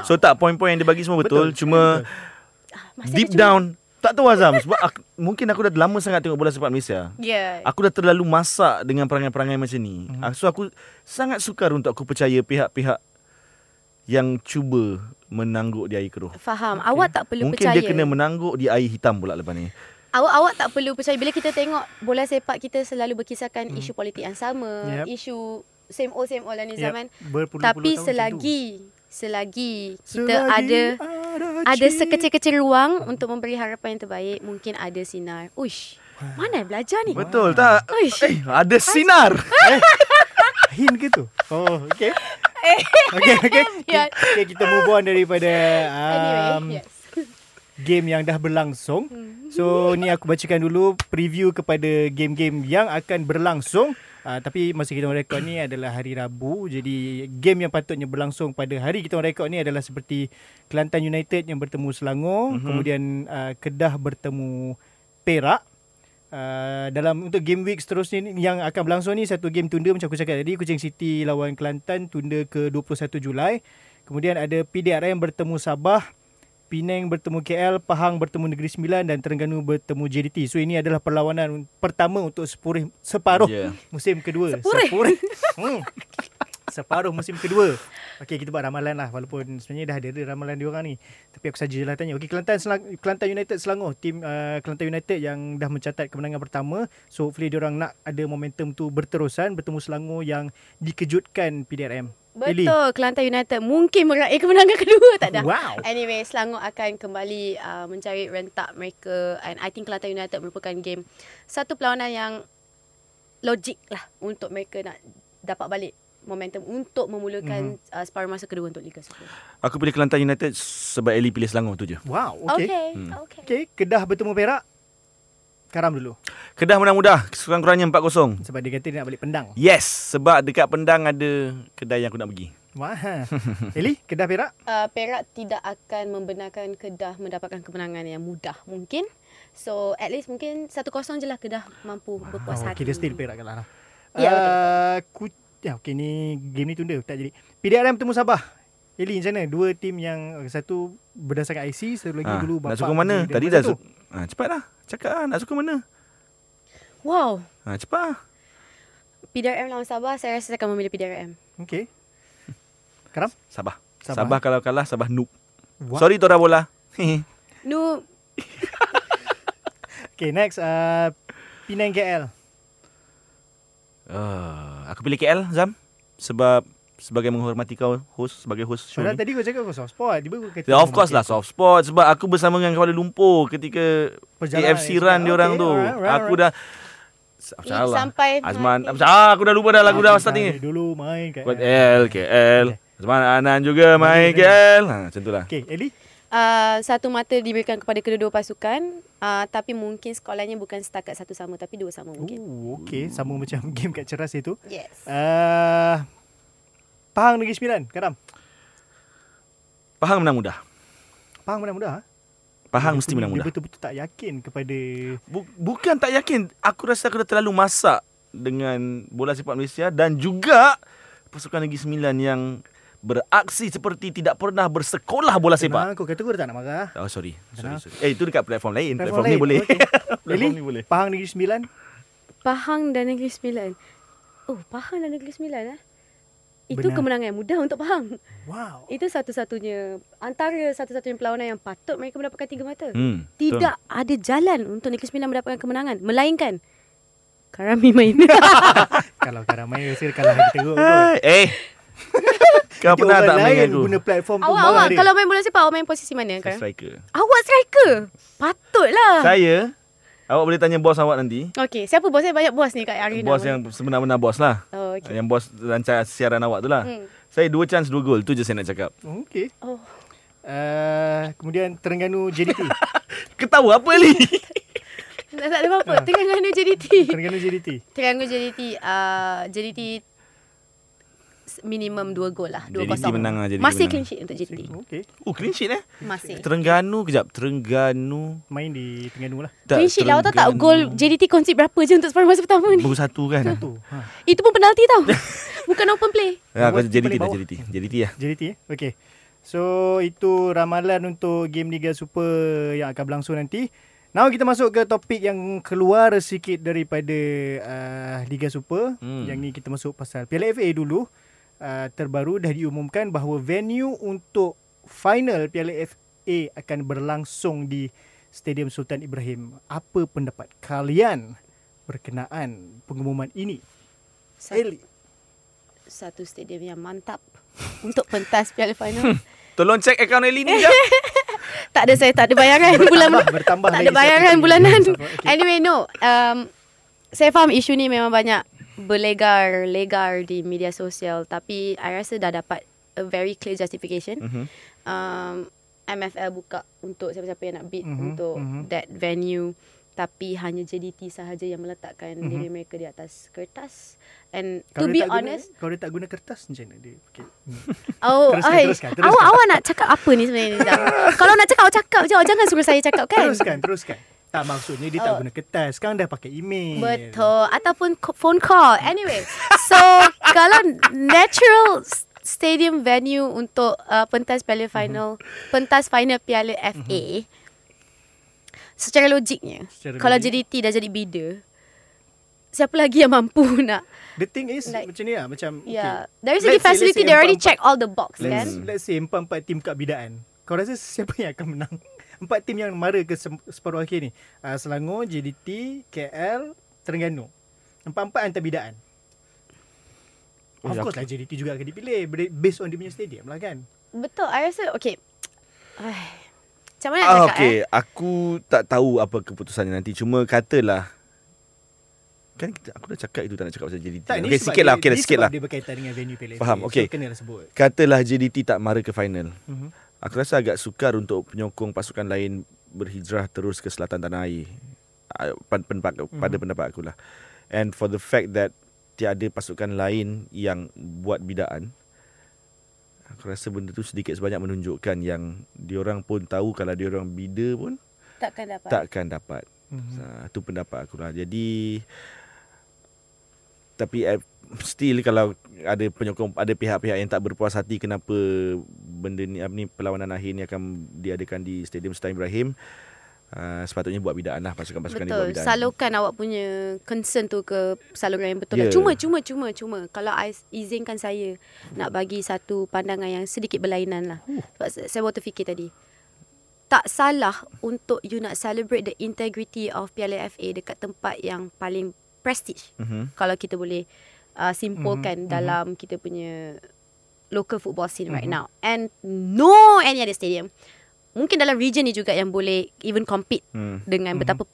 So tak Poin-poin yang dia bagi semua betul, Betul, Cuma Masih Deep ada cuma- down Tak tahu Azam Sebab aku, mungkin aku dah lama sangat Tengok bola sepak Malaysia. Yeah. Aku dah terlalu masak Dengan perangai-perangai macam ni. Mm-hmm. So aku Sangat sukar untuk aku percaya Pihak-pihak Yang cuba Menangguk di air keruh. Faham. Awak tak perlu Mungkin percaya. dia kena menangguk Di air hitam pula lepas ni Awak awak tak perlu percaya bila kita tengok bola sepak kita selalu berkisahkan hmm. isu politik yang sama, Yep. isu same old same old lah ni Yep. zaman. Berpuluh-puluh Tapi tahun selagi selagi kita Selagi ada ada ada sekecil-kecil ruang untuk memberi harapan yang terbaik, mungkin ada sinar. Uish. Mana yang belajar ni? Betul tak? Uish. Eh, ada sinar Hin ke tu? Oh, okay. okay, okay. Ya. okay. Kita move on daripada um, Anyway, yes. Game yang dah berlangsung. Hmm. So, ni aku bacakan dulu preview kepada game-game yang akan berlangsung Uh, tapi masa kita rekod ni adalah hari Rabu. Jadi game yang patutnya berlangsung pada hari kita rekod ni adalah seperti Kelantan United yang bertemu Selangor, mm-hmm. kemudian uh, Kedah bertemu Perak. Uh, dalam untuk game week seterusnya ni, yang akan berlangsung ni satu game tunda macam aku cakap tadi Kuching City lawan Kelantan tunda ke 21 Julai. Kemudian ada PDRM bertemu Sabah, Penang bertemu KL, Pahang bertemu Negeri Sembilan dan Terengganu bertemu JDT. So ini adalah perlawanan pertama untuk sepurih, separuh Yeah. musim kedua. Sepurih? Sepurih. Hmm. Separuh musim kedua. Okey, kita buat ramalan lah walaupun sebenarnya dah ada, ada ramalan dia orang ni. Tapi aku sajalah tanya. Okey, Kelantan Selang- Kelantan United Selangor, tim uh, Kelantan United yang dah mencatat kemenangan pertama. So hopefully dia orang nak ada momentum tu berterusan bertemu Selangor yang dikejutkan PDRM. Eli. Betul, Kelantan United mungkin meraih kemenangan kedua tak dah. Wow. Anyway, Selangor akan kembali uh, mencari rentak mereka and I think Kelantan United merupakan game satu perlawanan yang logik lah untuk mereka nak dapat balik momentum untuk memulakan mm-hmm. uh, separuh masa kedua untuk Liga Super. Aku pilih Kelantan United sebab Ellie pilih Selangor tu je. Wow, okey. Okay, Hmm. okay. Okey, Kedah bertemu Perak. Karam dulu. Kedah menang mudah, sekurang-kurangnya 4-0. Sebab dia kata dia nak balik pendang. Yes, sebab dekat Pendang ada kedai yang aku nak pergi. Wah. Eli, Kedah Perak. Uh, Perak tidak akan membenarkan Kedah mendapatkan kemenangan yang mudah mungkin. So at least mungkin 1-0 je lah Kedah mampu berpuas Oh, hati. kira still Perak kalah lah. Ya, betul, Uh, ku, ya, okey ni game ni tunda tak jadi. PDRM bertemu Sabah. Eli macam mana? Dua tim yang satu berdasarkan IC, satu lagi Ha, dulu nak bapak. sokong mana? Tadi dah ha, cepat lah. Cakap lah, nak sokong mana? Wow. Ha, cepat lah. PDRM lawan Sabah, saya rasa saya akan memilih PDRM. Okey. Karam? Sabah. Sabah. Sabah, kalau kalah, Sabah noob. What? Sorry Tora Bola. Nu Okay, next. Uh, Penang KL. uh, aku pilih KL, Zam. Sebab sebagai menghormati kau host sebagai host show Padahal ni. tadi kau cakap kau soft spot. Tiba kau kata Ya, of course lah soft spot sebab aku bersama dengan Kuala Lumpur ketika Perjalanan AFC run dia orang Okay, tu. alright, aku alright. dah Salah. sampai Azman ah, aku dah lupa dah lagu dah starting ni. Dulu main KL. Kuat L KL. Azman Anan juga main KL. Ha macam tu lah. Okay, Eli. Uh, satu mata diberikan kepada kedua-dua pasukan uh, tapi mungkin skornya bukan setakat satu sama tapi dua sama mungkin. Oh, okay. Sama macam game kat Ceras itu. Yes. Uh, Pahang Negeri Sembilan. Karam. Pahang menang mudah. Pahang menang mudah. ha? Pahang Dia mesti menang mudah. Dia betul-betul tak yakin kepada Bu- bukan tak yakin. Aku rasa aku dah terlalu masak dengan bola sepak Malaysia dan juga pasukan Negeri Sembilan yang beraksi seperti tidak pernah bersekolah bola sepak. Kau kata kau dah tak nak marah. Oh sorry. Sorry, sorry. Eh itu dekat platform lain. Platform, Platform ni lain. boleh. Okey. platform ni boleh. Pahang Negeri Sembilan. Pahang dan Negeri Sembilan. Oh, Pahang dan Negeri Sembilan eh. Itu Benar. kemenangan yang mudah untuk Pahang. Wow. Itu satu-satunya antara satu-satunya perlawanan yang patut mereka mendapatkan tiga mata. Hmm, Tidak ada jalan untuk Negeri Sembilan mendapatkan kemenangan melainkan Karami main. Kalau Karam main rasa kalah kita teruk. eh. Kau pernah tak main aku? guna platform tu awak marah awak kalau main bola sepak awak main posisi mana Saya striker. Awak striker. Patutlah. Saya, awak boleh tanya bos awak nanti. Okey, siapa bos saya banyak bos ni kat Arena. Bos yang sebenar-benar bos lah. Oh, okey. Yang bos rancang siaran awak tu lah. Hmm. Saya dua chance, dua gol. Tu je saya nak cakap. Oh, Okey. Oh. Uh, kemudian Terengganu JDT. Ketawa apa ni? Tak, tak ada apa-apa. Terengganu JDT. Terengganu JDT. Terengganu JDT uh, JDT minimum 2 gol lah 2-0 JDT menang lah, JDT Masih menang. clean sheet untuk JDT Okey. Oh, clean sheet eh? Masih Terengganu, kejap. Terengganu. Main di Terengganu lah. Clean sheet lah tahu tak gol JDT concede berapa je Untuk separuh masa pertama ni Baru satu kan? Tu. Ha. Itu pun penalti tau Bukan open play Ya, aku JDT dah, bawah. JDT. JDT lah. JDT eh. Okey. So itu ramalan untuk game Liga Super yang akan berlangsung nanti. Now kita masuk ke topik yang keluar sikit daripada uh, Liga Super. Hmm. Yang ni kita masuk pasal Piala FA dulu. Uh, terbaru dah diumumkan bahawa venue untuk final Piala FA akan berlangsung di Stadium Sultan Ibrahim. Apa pendapat kalian berkenaan pengumuman ini? satu, Eli. satu stadium yang mantap Untuk pentas Piala Final Tolong cek akaun Eli ni jap. Tak ada saya Tak ada bayaran bulan Bertambah, bertambah Tak lagi ada bayaran satu bulanan. Okay. Anyway no um, Saya faham isu ni memang banyak Berlegar Legar di media sosial Tapi I rasa dah dapat A very clear justification Mhm. um, MFL buka Untuk siapa-siapa yang nak bid Mhm, Untuk mhm. that venue tapi hanya JDT sahaja yang meletakkan Mhm. diri mereka di atas kertas and Kalau to be tak guna- honest Kalau dia tak guna kertas macam mana dia? Okay. Oh, Teruskan, ai, teruskan, teruskan. awak awak nak cakap apa ni sebenarnya? Kalau nak cakap awak cakap je, awak jangan suruh saya cakap kan. Teruskan, teruskan. Tak maksudnya dia tak Oh. guna kertas. Sekarang dah pakai email. Betul Ataupun phone call Anyway So Kalau natural Stadium venue Untuk uh, Pentas Piala Final Pentas Final Piala FA Secara logiknya Secara Kalau logik. JDT dah jadi bidder Siapa lagi yang mampu nak The thing is Like- macam ni lah. Macam, Yeah okay. Dari say- segi let's facility say They already check all the box Let's, kan let's say empat-empat tim kat bidaan. Kau rasa siapa yang akan menang? Empat tim yang mara ke separuh akhir ni. Uh, Selangor, JDT, KL, Terengganu. Empat-empat antar bidaan. Oh, Of ya. course lah JDT juga akan dipilih based on dia punya stadium lah kan. Betul I rasa Okay Macam mana nak Ah, cakap okay. eh Aku tak tahu apa keputusannya nanti. Cuma katalah Kan kita, aku dah cakap itu tak nak cakap pasal JDT. Tak, okay, sikit lah. Okay, ni sikit sebab lah. dia berkaitan dengan venue PLFA. Faham, okay. So, kena lah sebut. Katalah JDT tak mara ke final. Mhm. Aku rasa agak sukar untuk penyokong pasukan lain berhijrah terus ke selatan tanah air. Ah, Pada pendapat, pada pendapat aku lah. And for the fact that tiada pasukan lain yang buat bidaan, aku rasa benda tu sedikit sebanyak menunjukkan yang diorang pun tahu kalau diorang bida pun Takkan dapat takkan dapat. Mhm. Ha, tu pendapat aku lah. Jadi tapi still kalau ada penyokong ada pihak-pihak yang tak berpuas hati kenapa benda ni apa ni perlawanan akhir ni akan diadakan di Stadium Sultan Ibrahim uh, sepatutnya buat bidaan lah pasukan-pasukan ni buat Betul. bidaan. Salurkan awak punya concern tu ke saluran yang betul. Yeah. Yeah. Cuma, cuma, cuma, cuma. Kalau I izinkan saya nak bagi satu pandangan yang sedikit berlainan lah. Sebab saya- baru terfikir tadi. Tak salah untuk you nak celebrate the integrity of Piala FA dekat tempat yang paling prestige. Mhm. Kalau kita boleh uh, simpulkan Mhm, dalam kita punya local football scene right Mhm. now. And no any other stadium. Mungkin dalam region ni juga yang boleh even compete Hmm. dengan Mhm. betapa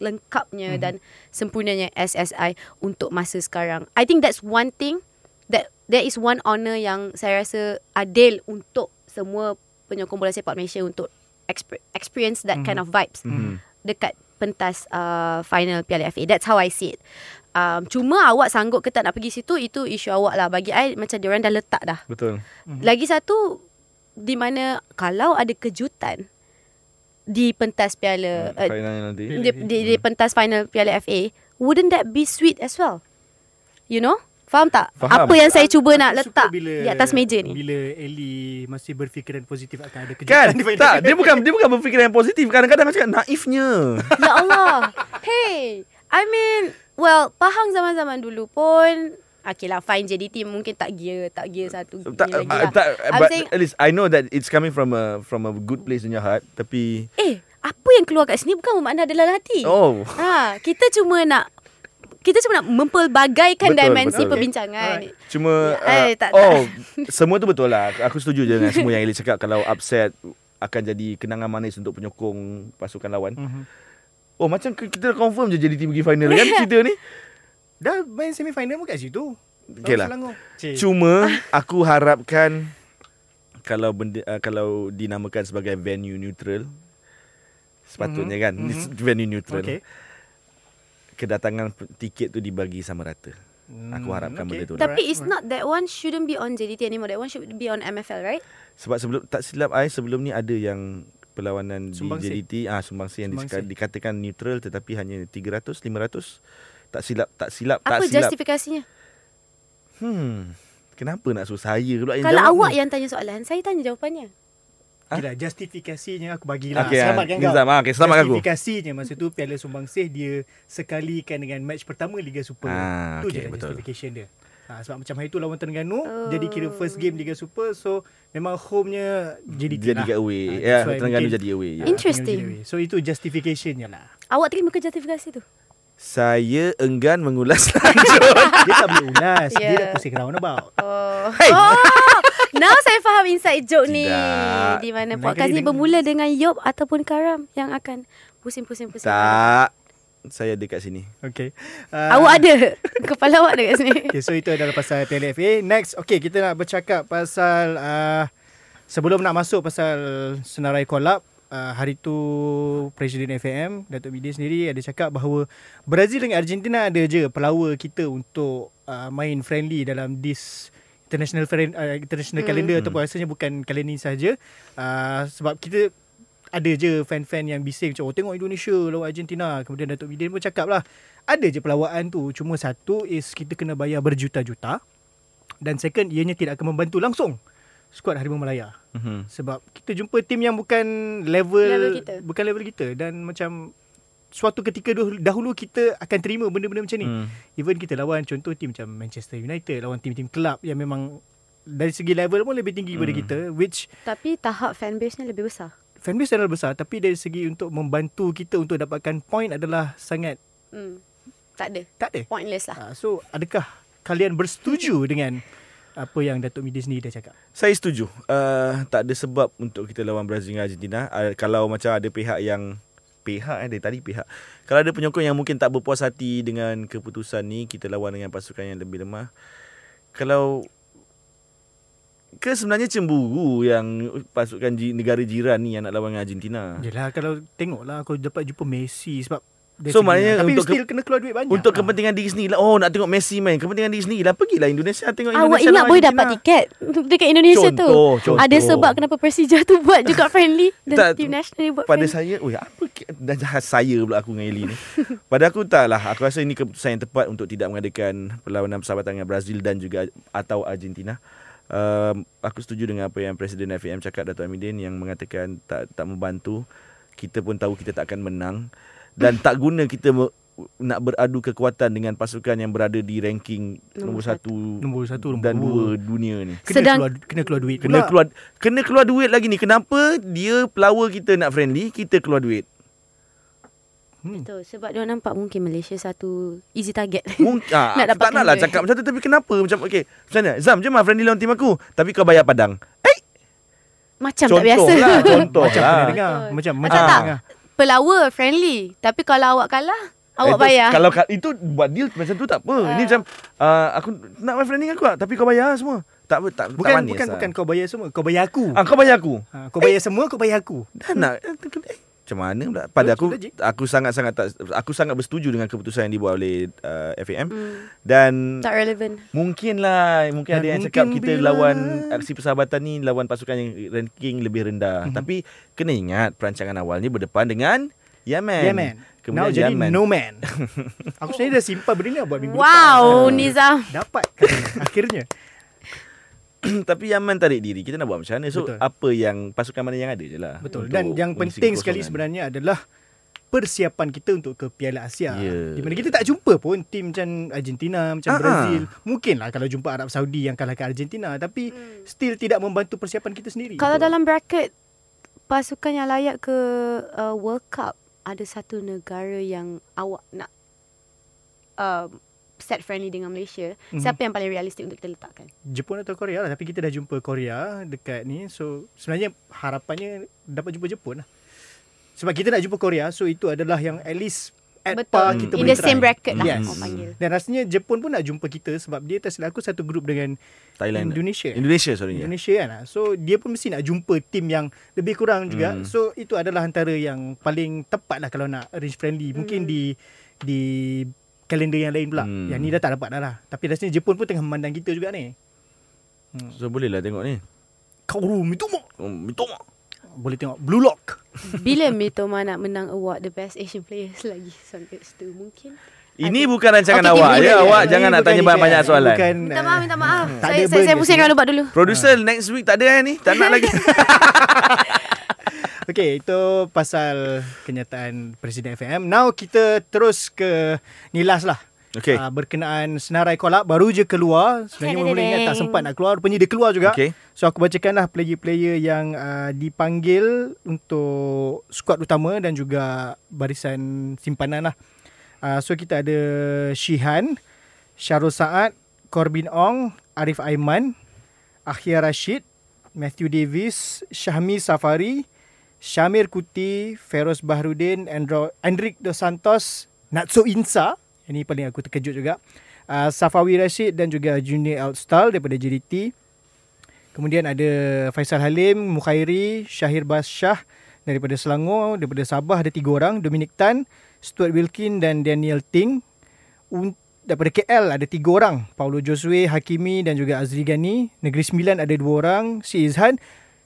lengkapnya Mhm. dan sempurnanya SSI untuk masa sekarang. I think that's one thing that there is one honour yang saya rasa adil untuk semua penyokong bola sepak Malaysia untuk exper- experience that kind of vibes Mhm. dekat pentas uh, final Piala FA. That's how I see it. Um, cuma awak sanggup ke tak nak pergi situ itu isu awak lah. Bagi I macam diorang dah letak dah. Betul. Mhm. Lagi satu di mana kalau ada kejutan di pentas Piala uh, nanti. Di, di, di pentas final Piala FA, wouldn't that be sweet as well? You know? Faham tak? Faham. Apa yang saya cuba nak letak di atas meja ni? Bila Ellie masih berfikiran positif akan ada kejutan Kan? di tak, dia bukan dia bukan berfikiran yang positif. Kadang-kadang aku cakap naifnya. ya Allah. Hey, I mean, well, Pahang zaman-zaman dulu pun Okay lah fine JDT mungkin tak gear Tak gear satu tak, ni lagi uh, lah tak, I'm but saying at least I know that it's coming from a from a good place in your heart. Tapi Eh apa yang keluar kat sini Bukan bermakna adalah hati oh, ha, Kita cuma nak Kita cuma nak mempelbagaikan Betul, dimensi betul. perbincangan Alright. Cuma Eh, uh, tak- tak. Oh Semua tu betul lah Aku setuju je dengan semua yang Eli cakap Kalau upset Akan jadi kenangan manis Untuk penyokong pasukan lawan Mhm. Oh macam kita dah confirm je Jadi tim pergi final kan Cerita ni Dah main semi final pun kat situ. Okay lah. Cuma Aku harapkan Kalau benda uh, Kalau dinamakan sebagai venue neutral Sepatutnya Mhm, kan mhm. Venue neutral Okay. Kedatangan tiket tu dibagi sama rata Aku harapkan benda tu lah. Tapi it's not that one shouldn't be on JDT anymore. That one should be on MFL, right? Sebab sebelum tak silap I sebelum ni ada yang perlawanan Sumbangsi. di JDT ah Sumbangsi yang Sumbangsi. Dikatakan neutral tetapi hanya 300 500 tak silap tak silap Apa tak silap. justifikasinya? Hmm. Kenapa nak suruh saya pula yang Kalau jawab awak ni? yang tanya soalan, saya tanya jawapannya. Okay lah, justifikasinya aku bagilah. Okey, ah, selamatkan Nizam, ah, okey, selamatkan aku. Justifikasinya masa tu Piala Sumbangsih dia sekalikan dengan match pertama Liga Super. Ah, tu je okey, lah betul. justification dia. Ha, sebab macam hari tu lawan Terengganu Oh. jadi kira first game Liga Super so memang home-nya JDT jadi lah. kat away. Ah, ya, why Terengganu jadi away. Ya. Ah, Interesting. Jadi away. So itu justificationnya lah. Awak terima ke justifikasi tu? Saya enggan mengulas lanjut. Dia tak boleh ulas. Dia Yeah. dah pusing roundabout. Oh. Hey. oh. Now saya faham inside joke ni. Tidak. Di mana podcast ni bermula dengan Yop ataupun Karam yang akan pusing-pusing-pusing. tak. Saya ada kat sini. Okay. Uh, Awak ada. Kepala awak ada kat sini. Okay, so itu adalah pasal PLFA. Next, okay, kita nak bercakap pasal uh, sebelum nak masuk pasal Senarai Collab, uh, hari tu Presiden FAM Datuk Bidin sendiri ada cakap bahawa Brazil dengan Argentina ada je pelawa kita untuk uh, main friendly dalam this international friend, uh, international Hmm. calendar ataupun rasanya bukan kalender ni saja uh, sebab kita ada je fan-fan yang bising macam oh tengok Indonesia lawan Argentina kemudian Datuk Bidin pun cakap lah ada je pelawaan tu cuma satu is kita kena bayar berjuta-juta dan second ianya tidak akan membantu langsung skuad Harimau Malaya Mhm. sebab kita jumpa tim yang bukan level, Level kita. bukan level kita dan macam suatu ketika dahulu, kita akan terima benda-benda macam ni Hmm. even kita lawan contoh tim macam Manchester United lawan tim-tim kelab yang memang dari segi level pun lebih tinggi daripada Hmm. kita which Tapi tahap fanbase-nya lebih besar. Fanbase adalah besar tapi dari segi untuk membantu kita untuk dapatkan point adalah sangat Hmm. Tak ada. tak ada. Pointless lah. Uh, so adakah kalian bersetuju dengan apa yang Datuk Midi sendiri dah cakap? Saya setuju. Uh, tak ada sebab untuk kita lawan Brazil dengan Argentina. Uh, kalau macam ada pihak yang pihak eh dari tadi pihak. Kalau ada penyokong yang mungkin tak berpuas hati dengan keputusan ni kita lawan dengan pasukan yang lebih lemah. Kalau ke sebenarnya cemburu yang pasukan negara jiran ni yang nak lawan dengan Argentina. Yelah kalau tengoklah kau dapat jumpa Messi sebab So, maknanya tapi untuk ke- still kena keluar duit banyak. Untuk Ah. kepentingan diri sendiri lah. Oh nak tengok Messi main. Kepentingan diri sendiri lah. Pergilah Indonesia tengok Awak Indonesia ingat lawan boleh dapat tiket dekat Indonesia tu. Contoh, contoh. Ada sebab kenapa Persija tu buat juga friendly dan Tak, tim national dia buat Pada friendly. saya Oi apa ke- Dah jahat saya pula aku dengan Eli ni Pada aku tak lah Aku rasa ini keputusan yang tepat Untuk tidak mengadakan Perlawanan persahabatan dengan Brazil Dan juga Atau Argentina um, Aku setuju dengan apa yang Presiden FAM cakap Dato' Amidin Yang mengatakan Tak tak membantu Kita pun tahu kita tak akan menang Dan tak guna kita me- nak beradu kekuatan dengan pasukan yang berada di ranking Nombor nombor satu, Nombor satu, nombor dan dua. dua dunia ni. kena Sedang- keluar kena keluar duit. Kena pula. keluar kena keluar duit lagi ni. Kenapa dia pelawa kita nak friendly, kita keluar duit? Hmm. Betul sebab dia nampak mungkin Malaysia satu easy target. Mungkin ah, Nak aku tak nak lah cakap macam tu tapi kenapa macam okey. Macam mana? Zam jom lah friendly lawan tim aku tapi kau bayar padang. Eh, Macam contoh tak biasa. lah, contoh Macam lah. pernah dengar. Betul. Macam Macam macam tak? pernah dengar. Pelawa friendly tapi kalau awak kalah awak Itu- bayar. Kalau ka- itu buat deal macam tu tak apa. Ini Ah. macam uh, aku nak main friendly dengan aku lah, tapi kau bayar semua. Tak apa tak tak Bukan manis bukan lah. bukan kau bayar semua, kau bayar aku. Ah, kau bayar aku. Ha, kau bayar semua, kau bayar aku. Dah nak eh, macam mana pula pada aku aku sangat-sangat tak aku sangat bersetuju dengan keputusan yang dibuat oleh uh, FAM Hmm, dan tak relevan. Mungkin lah Mungkin Dan ada yang mungkin cakap Kita bila- lawan Aksi persahabatan ni Lawan pasukan yang ranking lebih rendah Mhm. Tapi Kena ingat Perancangan awalnya berdepan dengan Yemen Yeah man. Kemudian Now jadi Yemen no man. aku sebenarnya dah simpan benda ni buat minggu Wow, depan. Nizam. Dapat kan, akhirnya. Tapi Yemen tarik diri Kita nak buat macam mana So Betul. apa yang Pasukan mana yang ada je lah Betul. Dan yang penting sekali sebenarnya adalah persiapan kita untuk ke Piala Asia. Ya. Di mana kita tak jumpa pun tim macam Argentina, macam Ah, Brazil. Mungkinlah kalau jumpa Arab Saudi yang kalahkan Argentina tapi still tidak membantu persiapan kita sendiri. Kalau dalam bracket pasukan yang layak ke uh, World Cup ada satu negara yang awak nak uh, set friendly dengan Malaysia, Mhm. siapa yang paling realistik untuk kita letakkan? Jepun atau Korea lah tapi kita dah jumpa Korea dekat ni so sebenarnya harapannya dapat jumpa Jepun lah sebab kita nak jumpa Korea so itu adalah yang at least at Betul. par kita In boleh the same try. bracket lah yes. orang panggil. dan rasanya Jepun pun nak jumpa kita sebab dia tak silap aku satu grup dengan Thailand Indonesia Indonesia sorry ya. Indonesia kan so dia pun mesti nak jumpa tim yang lebih kurang juga Hmm. so itu adalah antara yang paling tepat lah kalau nak arrange friendly mungkin di di kalender yang lain pula. Hmm. yang ni dah tak dapat dah lah. Tapi rasanya Jepun pun tengah memandang kita juga ni. So boleh lah tengok ni. Kaoru Mitoma oh, Mitoma boleh tengok. Blue Lock. Bila Mitoma nak menang award the best Asian players lagi? Sampai situ mungkin? Ini bukan rancangan Okey, awak ya Awak Ini jangan nak tanya banyak-banyak kan. soalan. Bukan, Minta maaf, minta maaf. tak Saya saya, saya burn pusing kat round ubat dulu. Producer next week tak ada eh ni? Tak nak lagi Okey, itu pasal kenyataan Presiden FM. Now kita terus ke Nilas lah. Okey. Uh, berkenaan senarai kolab baru je keluar. Sebenarnya mula-mula ingat tak sempat nak keluar. Rupanya dia keluar juga. Okey. So aku bacakanlah player-player yang uh, dipanggil untuk skuad utama dan juga barisan simpanan lah. Uh, so kita ada Shihan, Syarul Saad, Corbin Ong, Arif Aiman, Akhir Rashid, Matthew Davis, Syahmi Safari, Syamir Kuti, Feroz Bahrudin, Andro, Andrik Dos Santos, Natso Insa, ini paling aku terkejut juga. Uh, Safawi Rashid dan juga Junior Outstal daripada JDT. Kemudian ada Faisal Halim, Mukhairi, Syahir Basyah, Daripada Selangor, daripada Sabah ada tiga orang, Dominic Tan, Stuart Wilkin dan Daniel Ting. Un- daripada KL ada tiga orang, Paulo Josue, Hakimi dan juga Azri Gani. Negeri Sembilan ada dua orang, Si Izhan.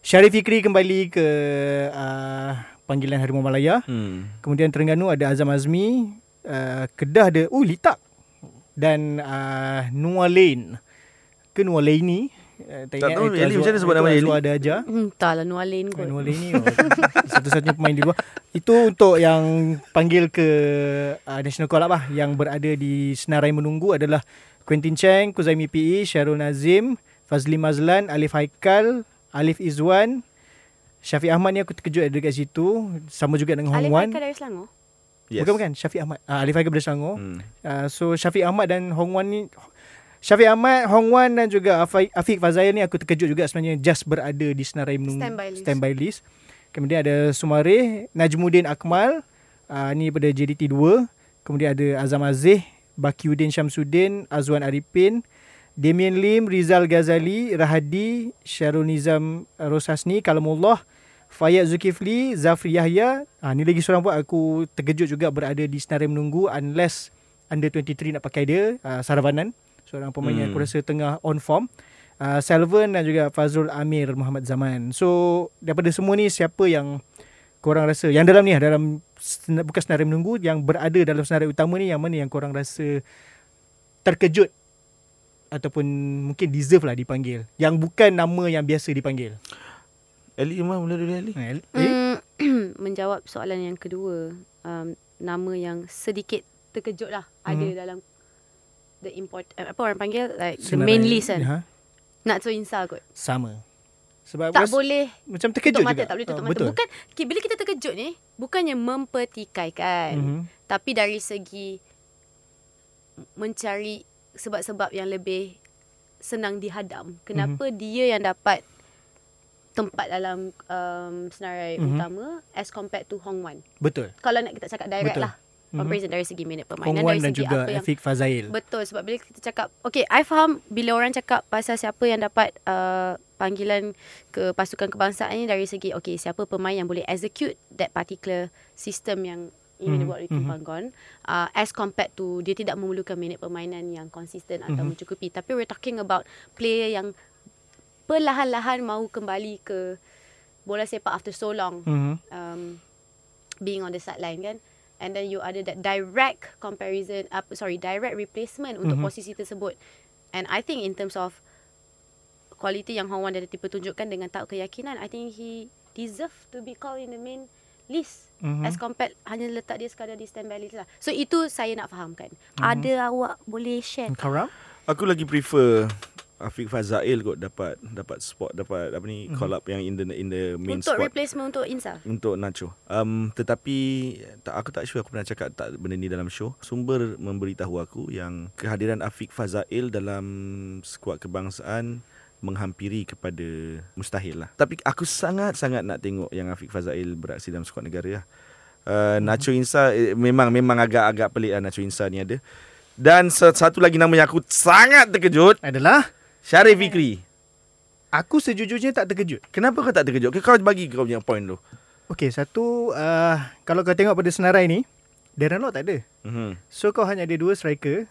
Syarif Fikri kembali ke uh, panggilan Harimau Malaya. Hmm. Kemudian Terengganu ada Azam Azmi, uh, Kedah ada oh Litak dan uh, Noah Lane. Ke Lane ni? Uh, Tak tahu, Eli macam mana sebut nama Eli? Ada aja. Hmm, entahlah Nualin kot. Noah Lane ni oh, satu-satunya pemain di luar. Itu untuk yang panggil ke uh, National Call Up lah yang berada di senarai menunggu adalah Quentin Cheng, Kuzaimi PE, Syarul Nazim, Fazli Mazlan, Alif Haikal, Alif Izwan, Syafiq Ahmad ni aku terkejut ada dekat situ. Sama juga dengan Hong Alif Wan. Haikal dari Selangor. Yes. Bukan bukan Syafiq Ahmad. Uh, Alif Haikal dari Selangor. Hmm. Uh, so Syafiq Ahmad dan Hong Wan ni Syafiq Ahmad, Hong Wan dan juga Afi- Afiq Fazail ni aku terkejut juga sebenarnya just berada di senarai menunggu Standby list. standby list. Kemudian ada Sumare, Najmuddin Akmal, uh, ni pada JDT 2. Kemudian ada Azam Aziz, Bakiuddin Syamsuddin, Azwan Arifin, Damien Lim, Rizal Ghazali, Rahadi, Syarul Nizam Rosasni, Kalamullah, Fayyad Zulkifli, Zafri Yahya. Ha, ni lagi seorang pun aku terkejut juga berada di senarai menunggu unless under 23 nak pakai dia, uh, Saravanan. Seorang pemain hmm. yang Hmm. aku rasa tengah on form. Uh, Salvan dan juga Fazrul Amir Muhammad Zaman. So daripada semua ni siapa yang korang rasa yang dalam ni dalam bukan senarai menunggu yang berada dalam senarai utama ni yang mana yang korang rasa terkejut ataupun mungkin deserve lah dipanggil yang bukan nama yang biasa dipanggil. Eli mah mula dulu. Ha, eh? Hmm, menjawab soalan yang kedua, um, nama yang sedikit terkejut lah ada Mhm. dalam the import uh, apa orang panggil like the Senarai- main list kan. Ha, Nak so Insa kot. sama. Sebab Tak boleh macam terkejut tutup mata, juga. tak boleh tutup Ah, mata. Betul. Bukan ki- bila kita terkejut ni bukannya mempertikaikan. Mhm. Tapi dari segi mencari sebab-sebab yang lebih senang dihadam. Kenapa Mhm. dia yang dapat tempat dalam um, senarai Mhm. utama as compared to Hong Wan. Betul. Kalau nak kita cakap direct Betul. lah. Comparison dari segi minit Hong permainan Wan dari dan segi juga apa yang Afiq Fazail. Betul sebab bila kita cakap Okay I faham Bila orang cakap Pasal siapa yang dapat uh, Panggilan Ke pasukan kebangsaan ni Dari segi Okay siapa pemain yang boleh Execute That particular System yang Ini Mhm, dibuat oleh Kim mhm. Panggon uh, As compared to Dia tidak memerlukan Minit permainan Yang konsisten Atau Mhm. mencukupi Tapi we're talking about Player yang Perlahan-lahan Mahu kembali ke Bola sepak after so long Mhm. um, being on the sideline kan and then you ada that direct comparison uh, sorry direct replacement untuk Mhm. posisi tersebut and I think in terms of quality yang Hong Wan dah dipertunjukkan dengan tak keyakinan I think he deserve to be called in the main list Mhm. as compared hanya letak dia sekadar di standby list lah so itu saya nak fahamkan Mhm. ada awak boleh share Kau Ram? Aku lagi prefer Afiq Fazail kot dapat dapat spot dapat apa ni Mhm. call up yang in the in the main untuk squad replacement untuk Insa untuk Nacho. Um tetapi tak aku tak sure aku pernah cakap tak benda ni dalam show. Sumber memberitahu aku yang kehadiran Afiq Fazail dalam skuad kebangsaan menghampiri kepada mustahil lah. Tapi aku sangat-sangat nak tengok yang Afiq Fazail beraksi dalam skuad negara lah. Uh, Nacho Insa eh, memang memang agak-agak pelik lah Nacho Insa ni ada. Dan sa- satu lagi nama yang aku sangat terkejut Adalah Syarif Fikri. aku sejujurnya tak terkejut. Kenapa kau tak terkejut? Kau bagi kau punya point tu. Okey, satu uh, kalau kau tengok pada senarai ni, Darren Lock tak ada. Mhm. So kau hanya ada dua striker,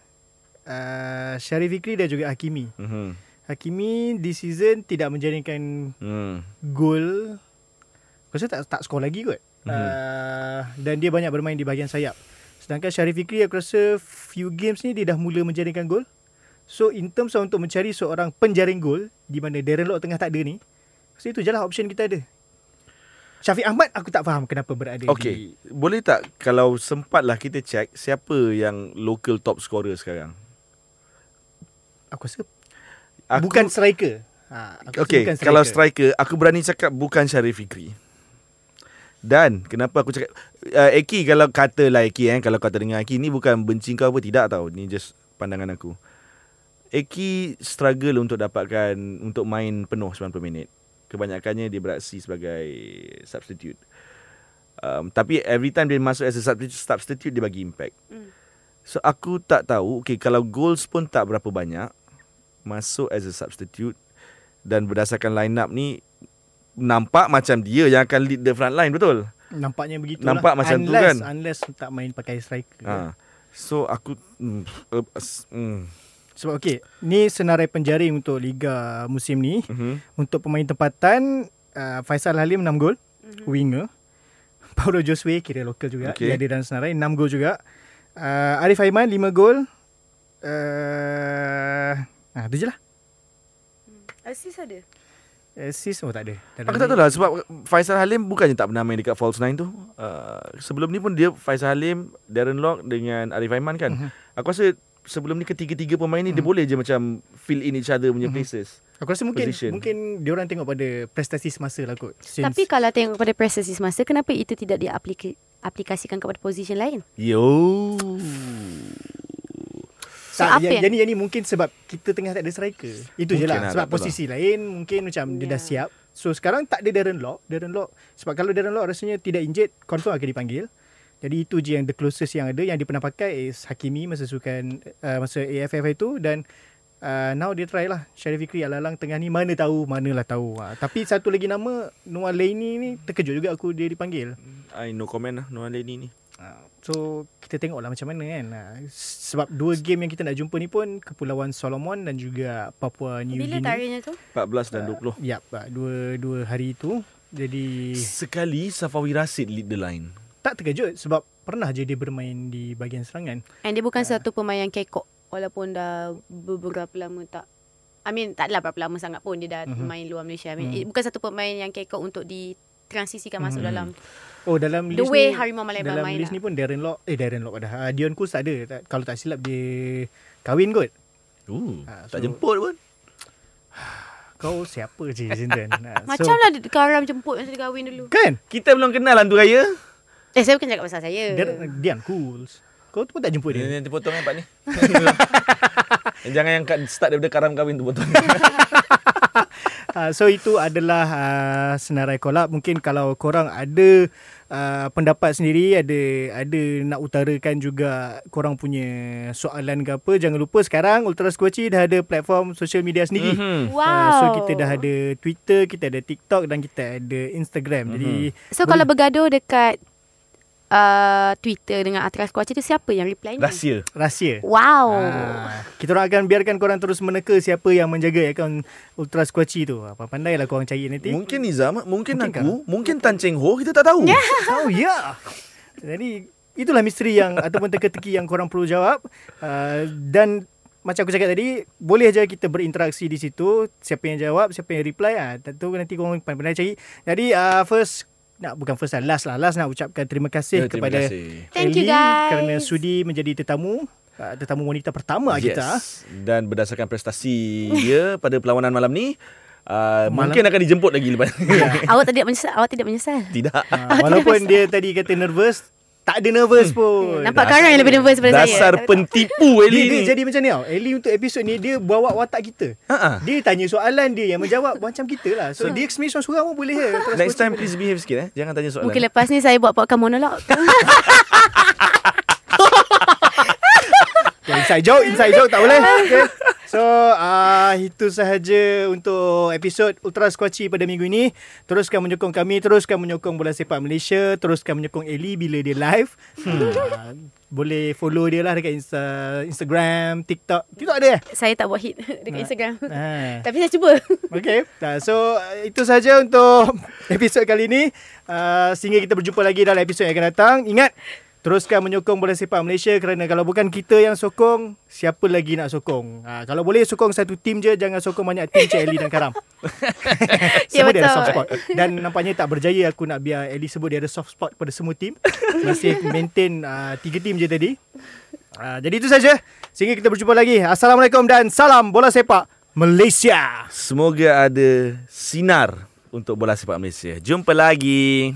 uh, Syarif Fikri dan juga Hakimi. Mhm. Hakimi di season tidak menjaringkan Hmm. gol. Rasa tak tak skor lagi kot. Mhm. Uh, dan dia banyak bermain di bahagian sayap. Sedangkan Syarif Fikri aku rasa few games ni dia dah mula menjaringkan gol. So in terms of untuk mencari seorang penjaring gol di mana Darren Lock tengah tak ada ni, so itu je lah option kita ada. Syafiq Ahmad aku tak faham kenapa berada Okey, di boleh tak kalau sempatlah kita check siapa yang local top scorer sekarang? aku rasa Aku, bukan striker. Ha, aku Okey, bukan kalau striker aku berani cakap bukan Syarif Fikri. Dan kenapa aku cakap uh, Eki kalau katalah Eki eh kalau kau terdengar Eki ni bukan benci kau apa tidak tau. Ni just pandangan aku. Eki struggle untuk dapatkan untuk main penuh 90 minit. Kebanyakannya dia beraksi sebagai substitute. Um, tapi every time dia masuk as a substitute, substitute dia bagi impact. Hmm. So aku tak tahu okay, kalau goals pun tak berapa banyak masuk as a substitute dan berdasarkan line up ni nampak macam dia yang akan lead the front line betul. Nampaknya begitu Nampak macam tu unless, kan? Unless tak main pakai striker. Ha. So aku mm, uh, mm, Sebab okey, ni senarai penjaring untuk Liga musim ni. mhm. Untuk pemain tempatan, uh, Faisal Halim 6 gol, mm-hmm. winger. Paulo Josue kira lokal juga, okay. dia ada dalam senarai 6 gol juga. Uh, Arif Aiman 5 gol. Uh, ah, tu je lah. Assist ada. Assist oh tak ada. Dalam Aku tak tahu lah sebab Faisal Halim bukannya tak pernah main dekat false nine tu. Uh, sebelum ni pun dia Faisal Halim, Darren Lock dengan Arif Aiman kan. Mhm. Aku rasa sebelum ni ketiga-tiga pemain ni dia boleh je macam fill in each other punya places. Aku rasa mungkin Position. mungkin diorang tengok pada prestasi semasa lah kot. Since Tapi kalau tengok pada prestasi semasa, kenapa itu tidak diaplikasikan kepada position lain? Yo. So, tak, apa yang, yang- jadi yang ni mungkin sebab kita tengah tak ada striker. Itu je lah. lah, Sebab tahu posisi lain mungkin macam dia dah Ya. siap. So sekarang tak ada Darren Lock. Darren Lock. Sebab kalau Darren Lock rasanya tidak injured, confirm akan dipanggil. Jadi itu je yang the closest yang ada. Yang dia pernah pakai is Hakimi masa sukan uh, masa AFF itu. Dan uh, now dia try lah. Syarif Fikri Alalang tengah ni mana tahu, manalah tahu. Uh, tapi satu lagi nama, Noah Laini ni terkejut juga aku dia dipanggil. I no comment lah Noah Lenny ni. Ah, So kita tengoklah macam mana kan. Sebab dua game yang kita nak jumpa ni pun Kepulauan Solomon dan juga Papua New Bila Guinea. tarikhnya tu? 14 dan 20. Yap, ah, dua dua hari itu. Jadi Sekali Safawi Rasid lead the line. tak terkejut sebab pernah je dia bermain di bahagian serangan. And dia bukan satu pemain yang kekok. Walaupun dah beberapa lama tak I mean tak adalah berapa lama sangat pun dia dah Mhm. main luar Malaysia. I mean mm. bukan satu pemain yang kekok untuk ditransisikan masuk Mhm. dalam Oh dalam The list way ni Harimau Malaya dalam list lah. ni pun Darren Lock eh Darren Lock pada uh, Dion Kus tak ada tak, kalau tak silap dia kahwin kot. Ooh, Ah, tak so- jemput pun. Kau siapa je Zindan? Ah, Macam lah karam jemput masa dia kahwin dulu. Kan? Kita belum kenal Hantu Raya. Eh saya bukan cakap pasal saya. Darren, Dian Kus. Kau tu pun tak jemput dia. Nanti potong yang part ni. Jangan yang start daripada karam kahwin tu potong. Uh, so itu adalah uh, senarai kolab. Mungkin kalau korang ada uh, pendapat sendiri, ada ada nak utarakan juga korang punya soalan ke apa, jangan lupa sekarang Ultra Squatchy dah ada platform social media sendiri. Mhm. Wow. Uh, so kita dah ada Twitter, kita ada TikTok dan kita ada Instagram. Jadi So kalau bergaduh dekat uh, Twitter dengan Atras Kuaci tu siapa yang reply ni? Rahsia. rahsia. Wow. Ah, kita orang akan biarkan korang terus meneka siapa yang menjaga akaun Ultra Squatchy tu. Apa pandailah korang cari nanti. Mungkin Nizam, mungkin, Mungkin aku, mungkin Tan Cheng Ho, kita tak tahu. Oh ya. Yeah. Jadi itulah misteri yang ataupun teka-teki yang korang perlu jawab. Uh, dan macam aku cakap tadi, boleh aja kita berinteraksi di situ. Siapa yang jawab, siapa yang reply ah. Tentu nanti korang pandai cari. Jadi uh, first nak bukan first lah, last lah. Last nak ucapkan terima kasih Ya, terima kepada kasih. Thank you, Ellie guys. kerana sudi menjadi tetamu uh, tetamu wanita pertama yes. kita. Dan berdasarkan prestasi dia pada perlawanan malam ni, uh, Malam- mungkin akan dijemput lagi lepas. awak tidak menyesal? Awak tidak menyesal? Tidak. Uh, walaupun dia tadi kata nervous, tak ada nervous pun. Nampak Karan yang lebih nervous daripada saya. Dasar pentipu Dia, Eli dia ni. jadi macam ni tau. Ellie untuk episod ni dia bawa watak kita. Ha-ha. Dia tanya soalan dia yang menjawab macam kita lah. So dia sebenarnya seorang-seorang pun boleh. Terus Next time please behave sikit eh. Jangan tanya soalan. Mungkin lepas ni saya buat podcast monolog. Okay, inside joke, inside joke tak boleh. Okay. So, uh, itu sahaja untuk episod Ultra Squatchy pada minggu ini. Teruskan menyokong kami, teruskan menyokong Bola Sepak Malaysia, teruskan menyokong Ellie bila dia live. Uh, boleh follow dia lah dekat Insta, Instagram, TikTok. TikTok ada eh? saya tak buat hit dekat Instagram. Ah. Tapi saya cuba. Okay, uh, so itu saja untuk episod kali ini. Uh, sehingga kita berjumpa lagi dalam episod yang akan datang. Ingat, teruskan menyokong Bola Sepak Malaysia kerana kalau bukan kita yang sokong, siapa lagi nak sokong? Uh, kalau boleh sokong satu tim je, jangan sokong banyak tim Cik Ellie dan Karam. Ya, Semua dia ada betul. soft spot. Dan nampaknya tak berjaya aku nak biar Ellie sebut dia ada soft spot pada semua tim. Masih maintain uh, tiga tim je tadi. Uh, jadi itu saja. Sehingga kita berjumpa lagi. Assalamualaikum dan salam Bola Sepak Malaysia. Semoga ada sinar untuk bola sepak Malaysia. Jumpa lagi.